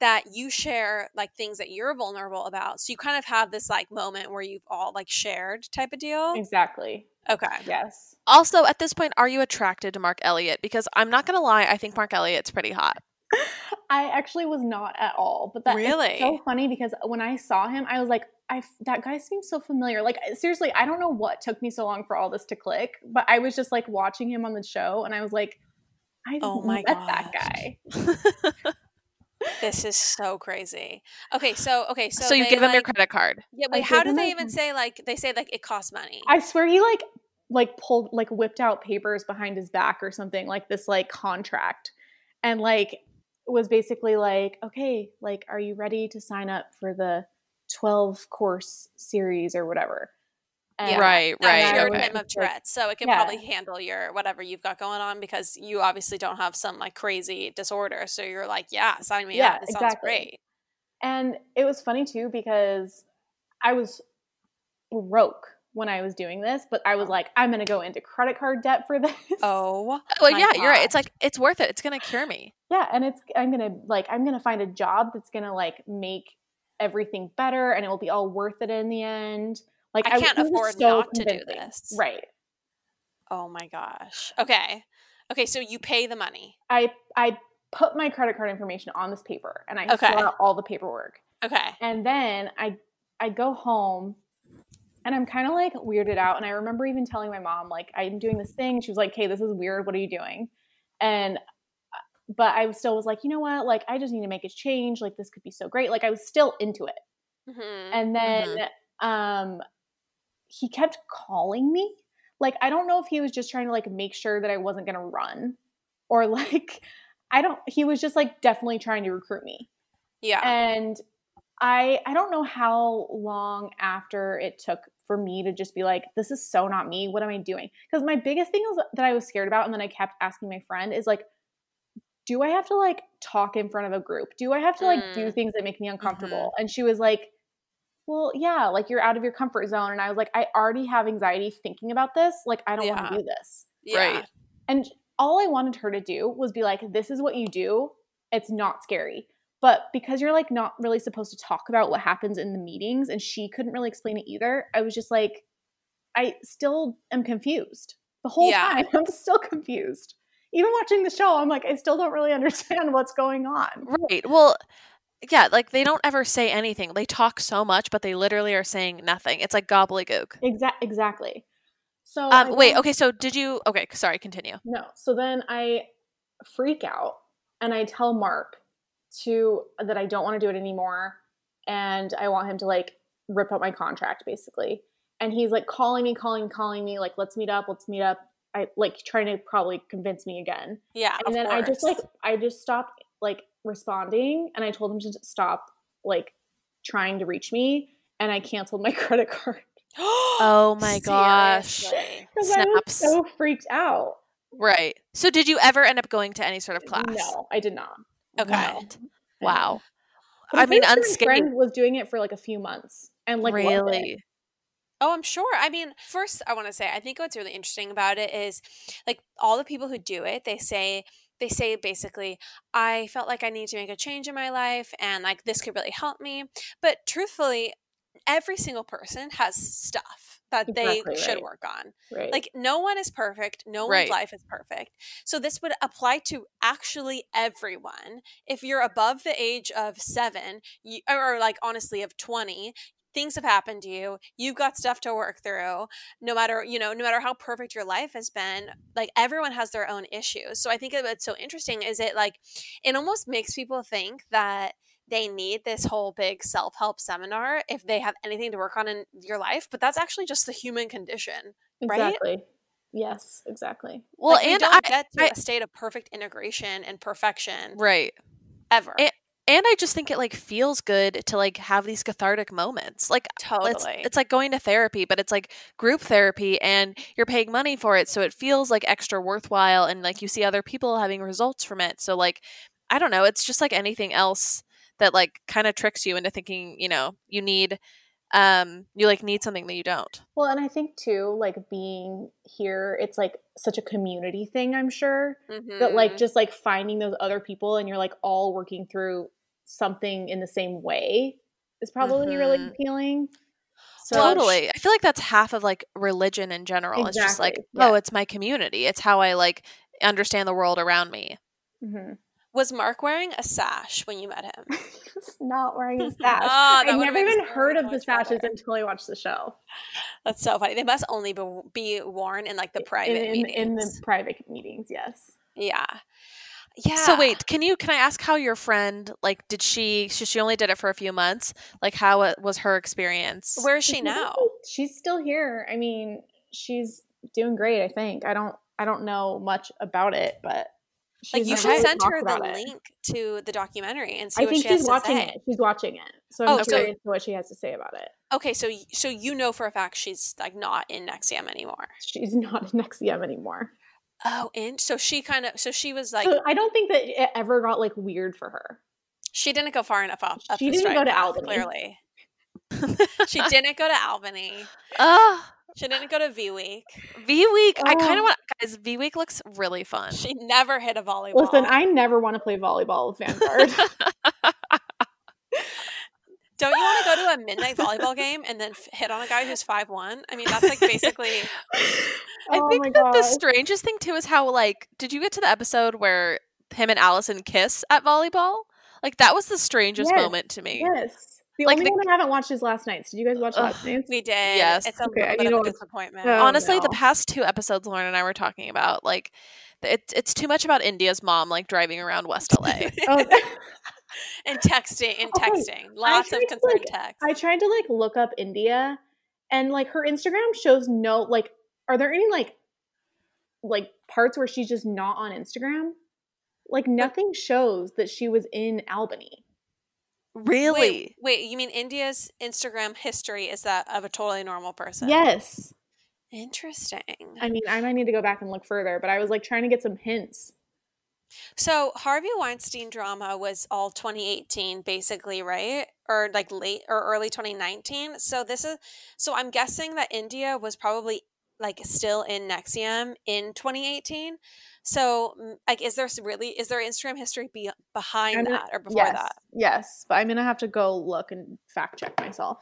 that you share like things that you're vulnerable about. So you kind of have this like moment where you've all like shared type of deal. exactly Okay. yes Also, at this point, are you attracted to Marc Elliott? Because I'm not gonna lie, I think Marc Elliott's pretty hot. I actually was not at all but that is Really? so funny because when i saw him i was like I that guy seems so familiar. Like seriously, I don't know what took me so long for all this to click, but I was just like watching him on the show, and I was like, I Oh my met that guy. This is so crazy. Okay, so okay, so So, you they, give him your credit card. Yeah, I wait, how do they my- even say like they say like it costs money? I swear he like like pulled like whipped out papers behind his back or something like this like contract and like was basically like okay like are you ready to sign up for the 12 course series or whatever And- Right, That right. cured okay. him of Tourette's, so it can Yeah. probably handle your whatever you've got going on because you obviously don't have some like crazy disorder. So you're like, yeah, sign me Yeah, up. It sounds exactly. great. and it was funny too because i was broke when i was doing this but i was oh. like i'm gonna go into credit card debt for this Oh, Well, yeah, you're right. It's like it's worth it. It's gonna cure me. yeah and it's i'm gonna like i'm gonna find a job that's gonna like make everything better and it will be all worth it in the end like I can't afford so not to do this. right oh my gosh. Okay, okay, so you pay the money. i i put my credit card information on this paper and i Okay. fill out all the paperwork Okay, and then i i go home and i'm kind of like weirded out and i remember even telling my mom like i'm doing this thing. She was like hey this is weird. What are you doing? And uh, but i still was like you know what? Like i just need to make a change. Like this could be so great. Like i was still into it. Hmm and then um he kept calling me. Like i don't know if he was just trying to like make sure that i wasn't going to run or like i don't he was just like definitely trying to recruit me. Yeah. and i i don't know how long after it took for me to just be like this is so not me what am i doing because my biggest thing was that i was scared about and then i kept asking my friend is like do I have to like talk in front of a group? Do I have to like do Mm. things that make me uncomfortable? Mm-hmm. And she was like, well, yeah, like you're out of your comfort zone. And I was like, I already have anxiety thinking about this. Like, I don't want to do this. Yeah. Right. And all I wanted her to do was be like, this is what you do. It's not scary. But because you're like not really supposed to talk about what happens in the meetings and she couldn't really explain it either, I was just like, I still am confused. The whole Yeah. time, I'm still confused. Even watching the show, I'm like, I still don't really understand what's going on. Right. Well, yeah, like they don't ever say anything. They talk so much, but they literally are saying nothing. It's like gobbledygook. Exa- exactly. So Um, wait, okay, so did you okay, sorry, continue. No. So then I freak out and I tell Marc to that I don't want to do it anymore and I want him to like rip up my contract basically. And he's like calling me, calling, calling me, like, let's meet up, let's meet up. I like trying to probably convince me again. Yeah. And of then I just like. I just stopped like responding and I told him to stop like trying to reach me and I canceled my credit card. Oh my gosh. Because I was so freaked out. Right. So did you ever end up going to any sort of class? No, I did not. Okay. What? Wow. But I'm mean, pretty sure unscathed. friend was doing it for like a few months and like really? Oh, I'm sure. I mean, first, I want to say, I think what's really interesting about it is like all the people who do it, they say, they say basically, I felt like I need to make a change in my life and like this could really help me. But truthfully, every single person has stuff that Exactly they should work on. Right. Like no one is perfect. No Right. one's life is perfect. So this would apply to actually everyone. If you're above the age of seven, you, or like honestly of 20, things have happened to you. You've got stuff to work through. No matter, you know, no matter how perfect your life has been, like everyone has their own issues. So I think what's so interesting is it like, it almost makes people think that they need this whole big self-help seminar if they have anything to work on in your life but that's actually just the human condition right? exactly. Yes, exactly. Well, Like, we and don't I, get to I- a state of perfect integration and perfection right. ever. And- And I just think it like feels good to like have these cathartic moments. Like totally. it's it's like going to therapy, but it's like group therapy and you're paying money for it, so it feels like extra worthwhile and like you see other people having results from it. So like I don't know, it's just like anything else that like kind of tricks you into thinking, you know, you need um you like need something that you don't. Well, and I think too, like being here, it's like such a community thing, I'm sure. That like Mhm. just like finding those other people and you're like all working through something in the same way is probably really Mhm. appealing. So totally. I feel like that's half of like religion in general. It's just like, Exactly, yeah. oh, it's my community. It's how I like understand the world around me. Mhm. Was Marc wearing a sash when you met him? He's not wearing a sash. Oh, I would've never even heard of the much sashes better. until I watched the show. That's so funny. They must only be, be worn in like the private in, in, meetings. in the private meetings, yes. yeah, yeah. So wait, can you can I ask how your friend like did she she, she only did it for a few months? Like how it was her experience? where is she now? She's still here. I mean, she's doing great. I think. I don't. I don't know much about it, but Like you should send her the it. link to the documentary and see I what think she has she's to watching say. it. She's watching it, so I'm Oh, so- curious what she has to say about it. Okay, so so you know for a fact she's like not in NXIVM anymore. She's not in NXIVM anymore. Oh, and so she kind of so she was like so I don't think that it ever got like weird for her. she didn't go far enough up. up She the didn't go to path, Albany. Clearly, she didn't go to Albany. Ah, She didn't go to V Week. V Week. I kind Oh. of want guys. V Week looks really fun. She never hit a volleyball. Listen, I never want to play volleyball with Vanguard. don't you want to go to a midnight volleyball game and then f- hit on a guy who's five one? I mean, that's like basically. I oh think my that the strangest thing too is how like did you get to the episode where him and Allison kiss at volleyball? Like that was the strangest Yes, moment to me. Yes. The Like only the- one I haven't watched is Last Night's. Did you guys watch Ugh. Last Night's? We did. Yes. It's a Okay, little you bit of a disappointment. Oh, Honestly, the past two episodes Lauren and I were talking about like it's it's too much about India's mom like driving around West LA. Oh, and texting and oh, Okay, texting. Lots of tried concerned like, text. I tried to like look up India and like her Instagram shows no like are there any like like parts where she's just not on Instagram? Like nothing shows that she was in Albany. Really? Wait, wait, you mean India's Instagram history is that of a totally normal person? Yes. Interesting. I mean, I might need to go back and look further, but I was like trying to get some hints. So Harvey Weinstein drama was all 2018, basically, right? Or like late or early 2019. So this is so I'm guessing that India was probably like still in NXIVM in 2018. So mm, like, is there really is there Instagram history be, behind gonna- that or before yes, that? yes, but I'm gonna have to go look and fact check myself.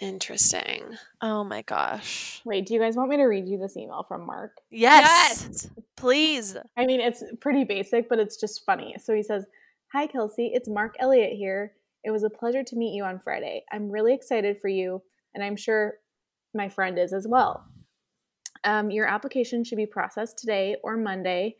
Interesting. Oh my gosh. Wait, do you guys want me to read you this email from Marc? Yes. Please. I mean, it's pretty basic, but it's just funny. So he says, Hi, Kelsey. It's Marc Elliott here. It was a pleasure to meet you on Friday. I'm really excited for you, and I'm sure my friend is as well. Um, your application should be processed today or Monday.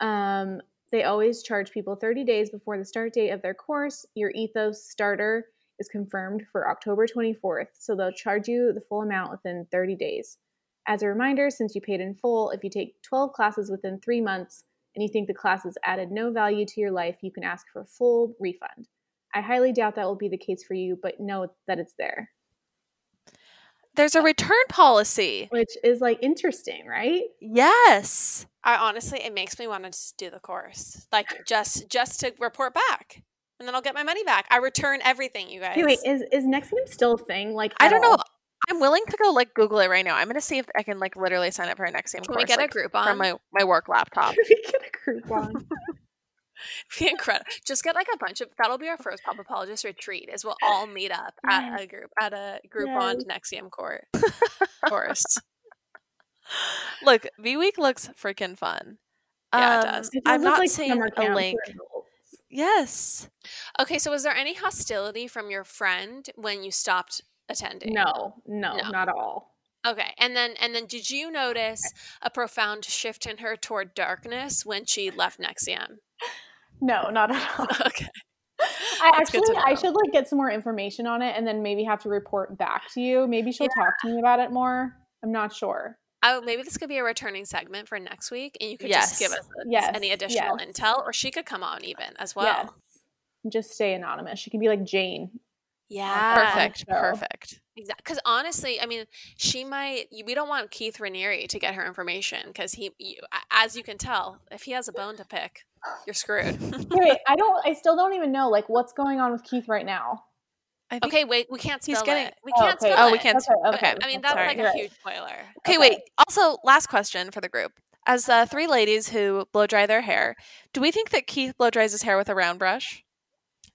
Um, they always charge people 30 days before the start date of their course. Your ethos starter is confirmed for October 24th, so they'll charge you the full amount within 30 days. As a reminder, since you paid in full, if you take 12 classes within three months and you think the classes added no value to your life, you can ask for a full refund. I highly doubt that will be the case for you, but know that it's there, There's a return policy. which is like interesting, right? Yes. I honestly, it makes me want to just do the course, like just just to report back, and then I'll get my money back. I return everything, you guys. Hey, wait, is is next NXIVM still a thing? Like, I don't know. I'm willing to go like Google it right now. I'm gonna see if I can like literally sign up for a next game Can course. we get like, a group from on? my my work laptop? Can we get a Groupon. be incredible. Just get like a bunch of that'll be our first pop apologist retreat. Is we'll all meet up at a group at a group on NXIVM court course. Look, V Week looks freaking fun. Yeah, it Um, does. It I'm not like seeing summer a link. Yes. Okay, so was there any hostility from your friend when you stopped attending? No, no, No. not at all. Okay, and then and then did you notice a profound shift in her toward darkness when she left NXIVM? No, not at all. Okay. I That's actually, I should like get some more information on it, and then maybe have to report back to you. Maybe she'll talk to me about it more. I'm not sure. Oh, maybe this could be a returning segment for next week, and you could just give us Yes, any additional yes. intel, or she could come on even as well. Yes. Just stay anonymous. She can be like Jane. Yeah, Perfect. Perfect. Exactly. Because honestly, I mean, she might. We don't want Keith Raniere to get her information because he, you, as you can tell, if he has a bone to pick, you're screwed. Wait, I don't. I still don't even know like what's going on with Keith right now. I think okay, wait, we can't He's getting- it. We Oh, can't okay. spell Oh, we can't. Okay, okay. I mean, that's Sorry. like You're a right. huge spoiler. Okay, Okay. wait. Also, last question for the group. As uh, three ladies who blow dry their hair, do we think that Keith blow dries his hair with a round brush?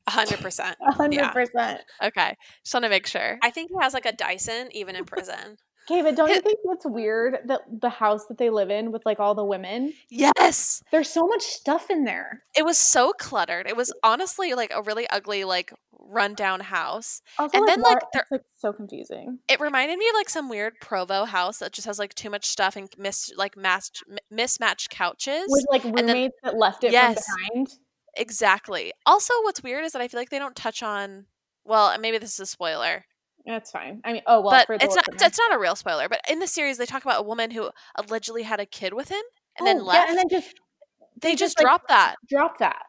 A hundred percent. A hundred percent. Okay, just want to make sure. I think he has like a Dyson even in prison. Okay, but don't you think it's weird that the house that they live in with like all the women, Yes, there's so much stuff in there. it was so cluttered. It was honestly like a really ugly, like rundown house. Also, And like, then, like, it's like so confusing. It reminded me of like some weird Provo house that just has like too much stuff and mis like matched m- mismatched couches. With like then- roommates that left it Yes. from behind. Exactly. Also, what's weird is that I feel like they don't touch on. Well, maybe this is a spoiler, That's fine. I mean, oh well, but for the it's not. listener. It's not a real spoiler. But in the series, they talk about a woman who allegedly had a kid with him and then Oh, left. Yeah, and then just they, they just just, like, dropped that. drop that.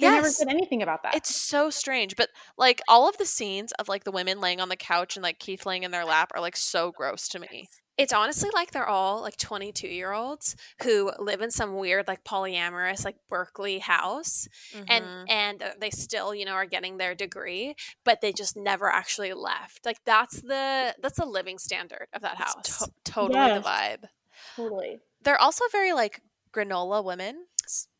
They never said anything about that. It's so strange, but like all of the scenes of like the women laying on the couch and like Keith laying in their lap are like so gross to me. It's honestly like they're all like 22 year olds who live in some weird like polyamorous like Berkeley house Mhm. and and uh, they still you know are getting their degree but they just never actually left like that's the that's the living standard of that It's house to- totally Yes. the vibe. totally. They're also very like granola women,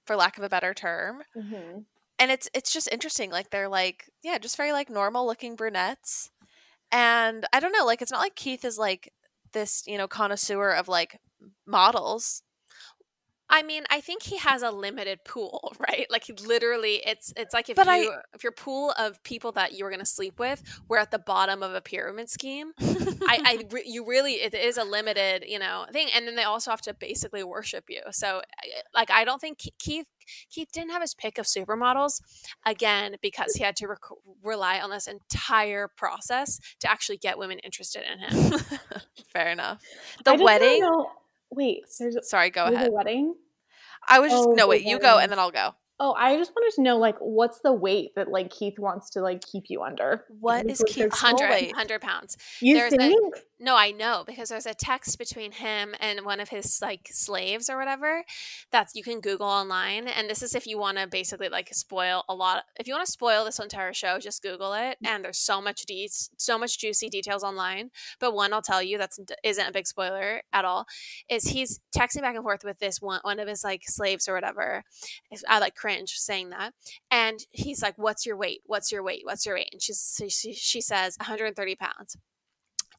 for lack of a better term. hmm And it's it's just interesting. Like they're like yeah, just very like normal looking brunettes. And I don't know, like it's not like Keith is like this, you know, connoisseur of like models. I mean, I think he has a limited pool, right? Like he literally, it's it's like if But I- you if your pool of people that you were going to sleep with were at the bottom of a pyramid scheme, I, I you really it is a limited you know thing, and then they also have to basically worship you. So, like, I don't think Keith Keith didn't have his pick of supermodels again because he had to rec- rely on this entire process to actually get women interested in him. Fair enough. The just wedding. know- wait, there's Sorry, go there's ahead. a wedding. I was just Oh, no wait. You go, and then I'll go. Oh, I just wanted to know like what's the weight that like Keith wants to like keep you under? What is Keith? is what Keith's their- goal 100, weight? 100 pounds. You there's a- think? No, I know because there's a text between him and one of his like slaves or whatever. That's you can Google online, and this is if you want to basically like spoil a lot. If you want to spoil this entire show, just Google it, mm. and there's so much de- so much juicy details online. But one I'll tell you that's isn't a big spoiler at all. Is he's texting back and forth with this one one of his like slaves or whatever. I like cringe saying that, and he's like, "What's your weight? What's your weight? What's your weight?" And she's she, she says 130 pounds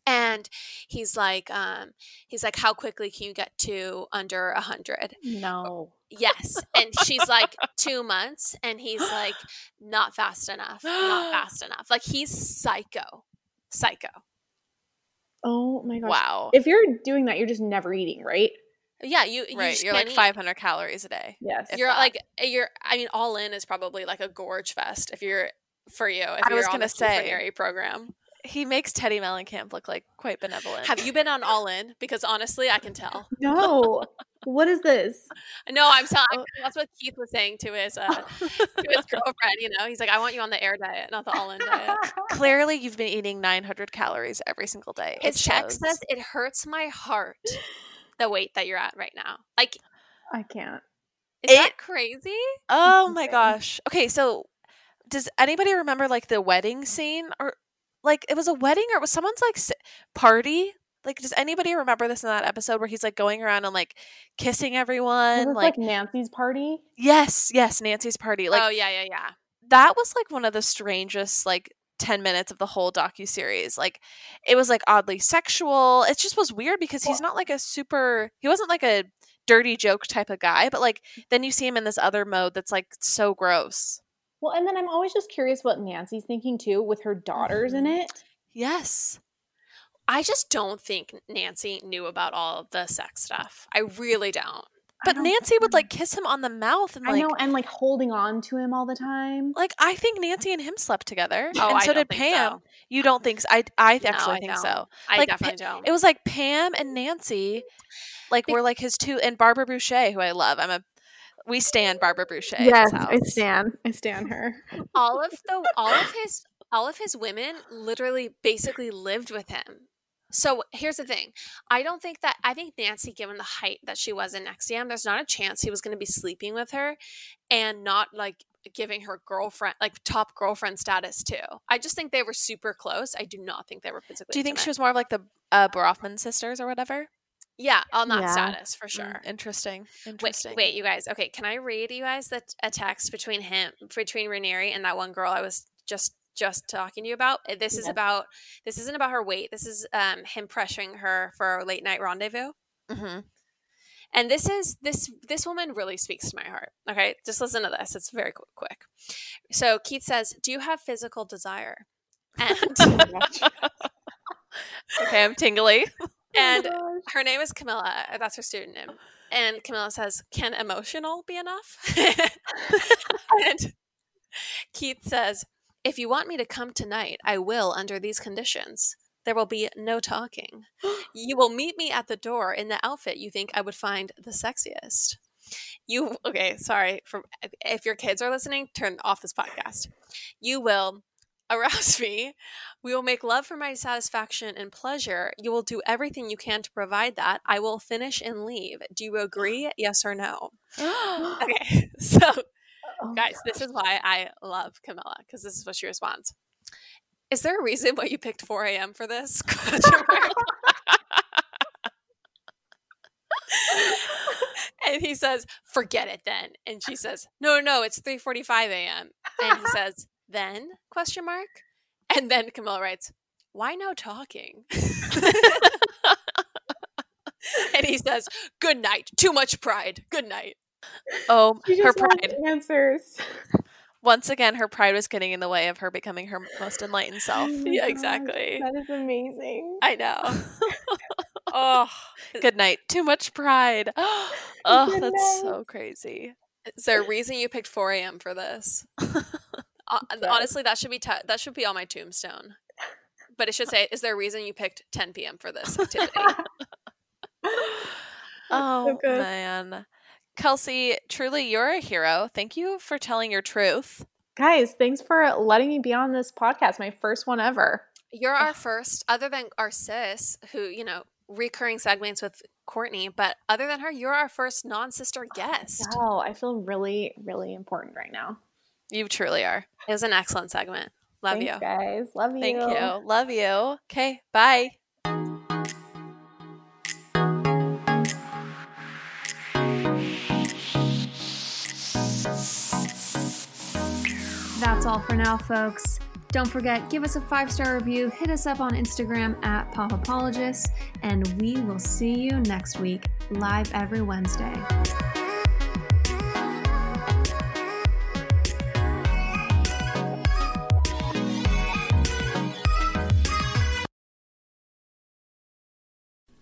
and he's like um he's like how quickly can you get to under a hundred no yes and she's like two months and he's like not fast enough not fast enough like he's psycho psycho oh my gosh wow if you're doing that you're just never eating right yeah, you right. You are like 500 calories a day. Yes, you're that. like you're. I mean, all in is probably like a gorge fest if you're for you. If I you're was going to say program he makes Teddi Mellencamp look like quite benevolent. Have you been on All In? Because honestly, I can tell. No. what is this? No, I'm telling. Oh. That's what Keith was saying to his uh, to his girlfriend. You know, he's like, "I want you on the air diet, not the All In diet." Clearly, you've been eating 900 calories every single day. His text says, "It hurts my heart the weight that you're at right now." Like, I can't. Is it, that crazy? Oh my gosh. Okay, so does anybody remember like the wedding scene or like it was a wedding or it was someone's like party? Like does anybody remember this in that episode where he's like going around and like kissing everyone? like, like, nancy's party? Yes yes nancy's party like oh yeah yeah yeah. that was like one of the strangest like 10 minutes of the whole docu series like it was like oddly sexual. It just was weird because he's not like a super he wasn't like a dirty joke type of guy but like then you see him in this other mode that's like so gross well, and then I'm always just curious what Nancy's thinking too with her daughters mm-hmm. in it. Yes. I just don't think Nancy knew about all the sex stuff. I really don't. But don't Nancy would like kiss him on the mouth and like, I know, and like holding on to him all the time. Like I think Nancy and him slept together, oh, and so did Pam. So. You don't think? So? I I actually no, I think don't. so. I like, definitely don't. It was like Pam and Nancy, like were like his two, and Barbara Bouchey, who I love. I'm a we stand Barbara Bouchey. Yes, I stand. I stand her. all of the all of his all of his women literally basically lived with him. So here's the thing. I don't think that I think Nancy, given the height that she was in NXIVM, there's not a chance he was gonna be sleeping with her and not like giving her girlfriend like top girlfriend status too. I just think they were super close. I do not think they were physically. Do you think intimate. she was more of like the uh, Bronfman sisters or whatever? Yeah, on that Yeah. status for Mm, sure. interesting. Wait, Interesting. wait, you guys. Okay, can I read you guys the a text between him, between Raniere and that one girl I was just just talking to you about? Uh, This is about. This isn't about her weight. This is um him pressuring her for a late night rendezvous. hmm And this is this this woman really speaks to my heart. Okay, just listen to this. It's very qu- quick. So Keith says, "Do you have physical desire?" And okay, I'm tingly. Oh and her name is Camilla. Uh, that's her student name. And Camilla says, Can emotional be enough? and Keith says, If you want me to come tonight, I will under these conditions. There will be no talking. You will meet me at the door in the outfit you think I would find the sexiest. You, okay, sorry. For, if your kids are listening, turn off this podcast. You will arouse me. We will make love for my satisfaction and pleasure. You will do everything you can to provide that. I will finish and leave. Do you agree? Yes or no? Okay. So, Oh, guys, this is why I love Camilla because this is what she responds. Is there a reason why you picked 4 a.m. for this? And he says, "Forget it then." And she says, "No, no, it's 3:45 a.m." And he says, "Then?" question mark. And then Camilla writes, "Why no talking?" and he says, "Good night. Too much pride. Good night." Oh, her pride. answers. Once again, her pride was getting in the way of her becoming her most enlightened oh self. Oh my Yeah, gosh, exactly. That is amazing. I know. oh, Good night. Too much pride. oh, Good that's night. so crazy. is there a reason you picked 4 a.m. for this? Uh, honestly, that should be t- that should be on my tombstone. But it should say, "Is there a reason you picked 10 p.m. for this activity?" Oh good. man. Kelsey, truly you're a hero. Thank you for telling your truth. Guys, thanks for letting me be on this podcast, my first one ever. You're our first, other than our sis, who, you know, recurring segments with Courtney, but other than her, you're our first non sister guest. Wow, I feel really, really important right now. You truly are. It was an excellent segment. Love Thanks, you. guys. Love you. Thank you. Love you. Okay, bye. That's all for now, folks. Don't forget, give us a five star review, hit us up on Instagram at Popapologists, and we will see you next week, live every Wednesday.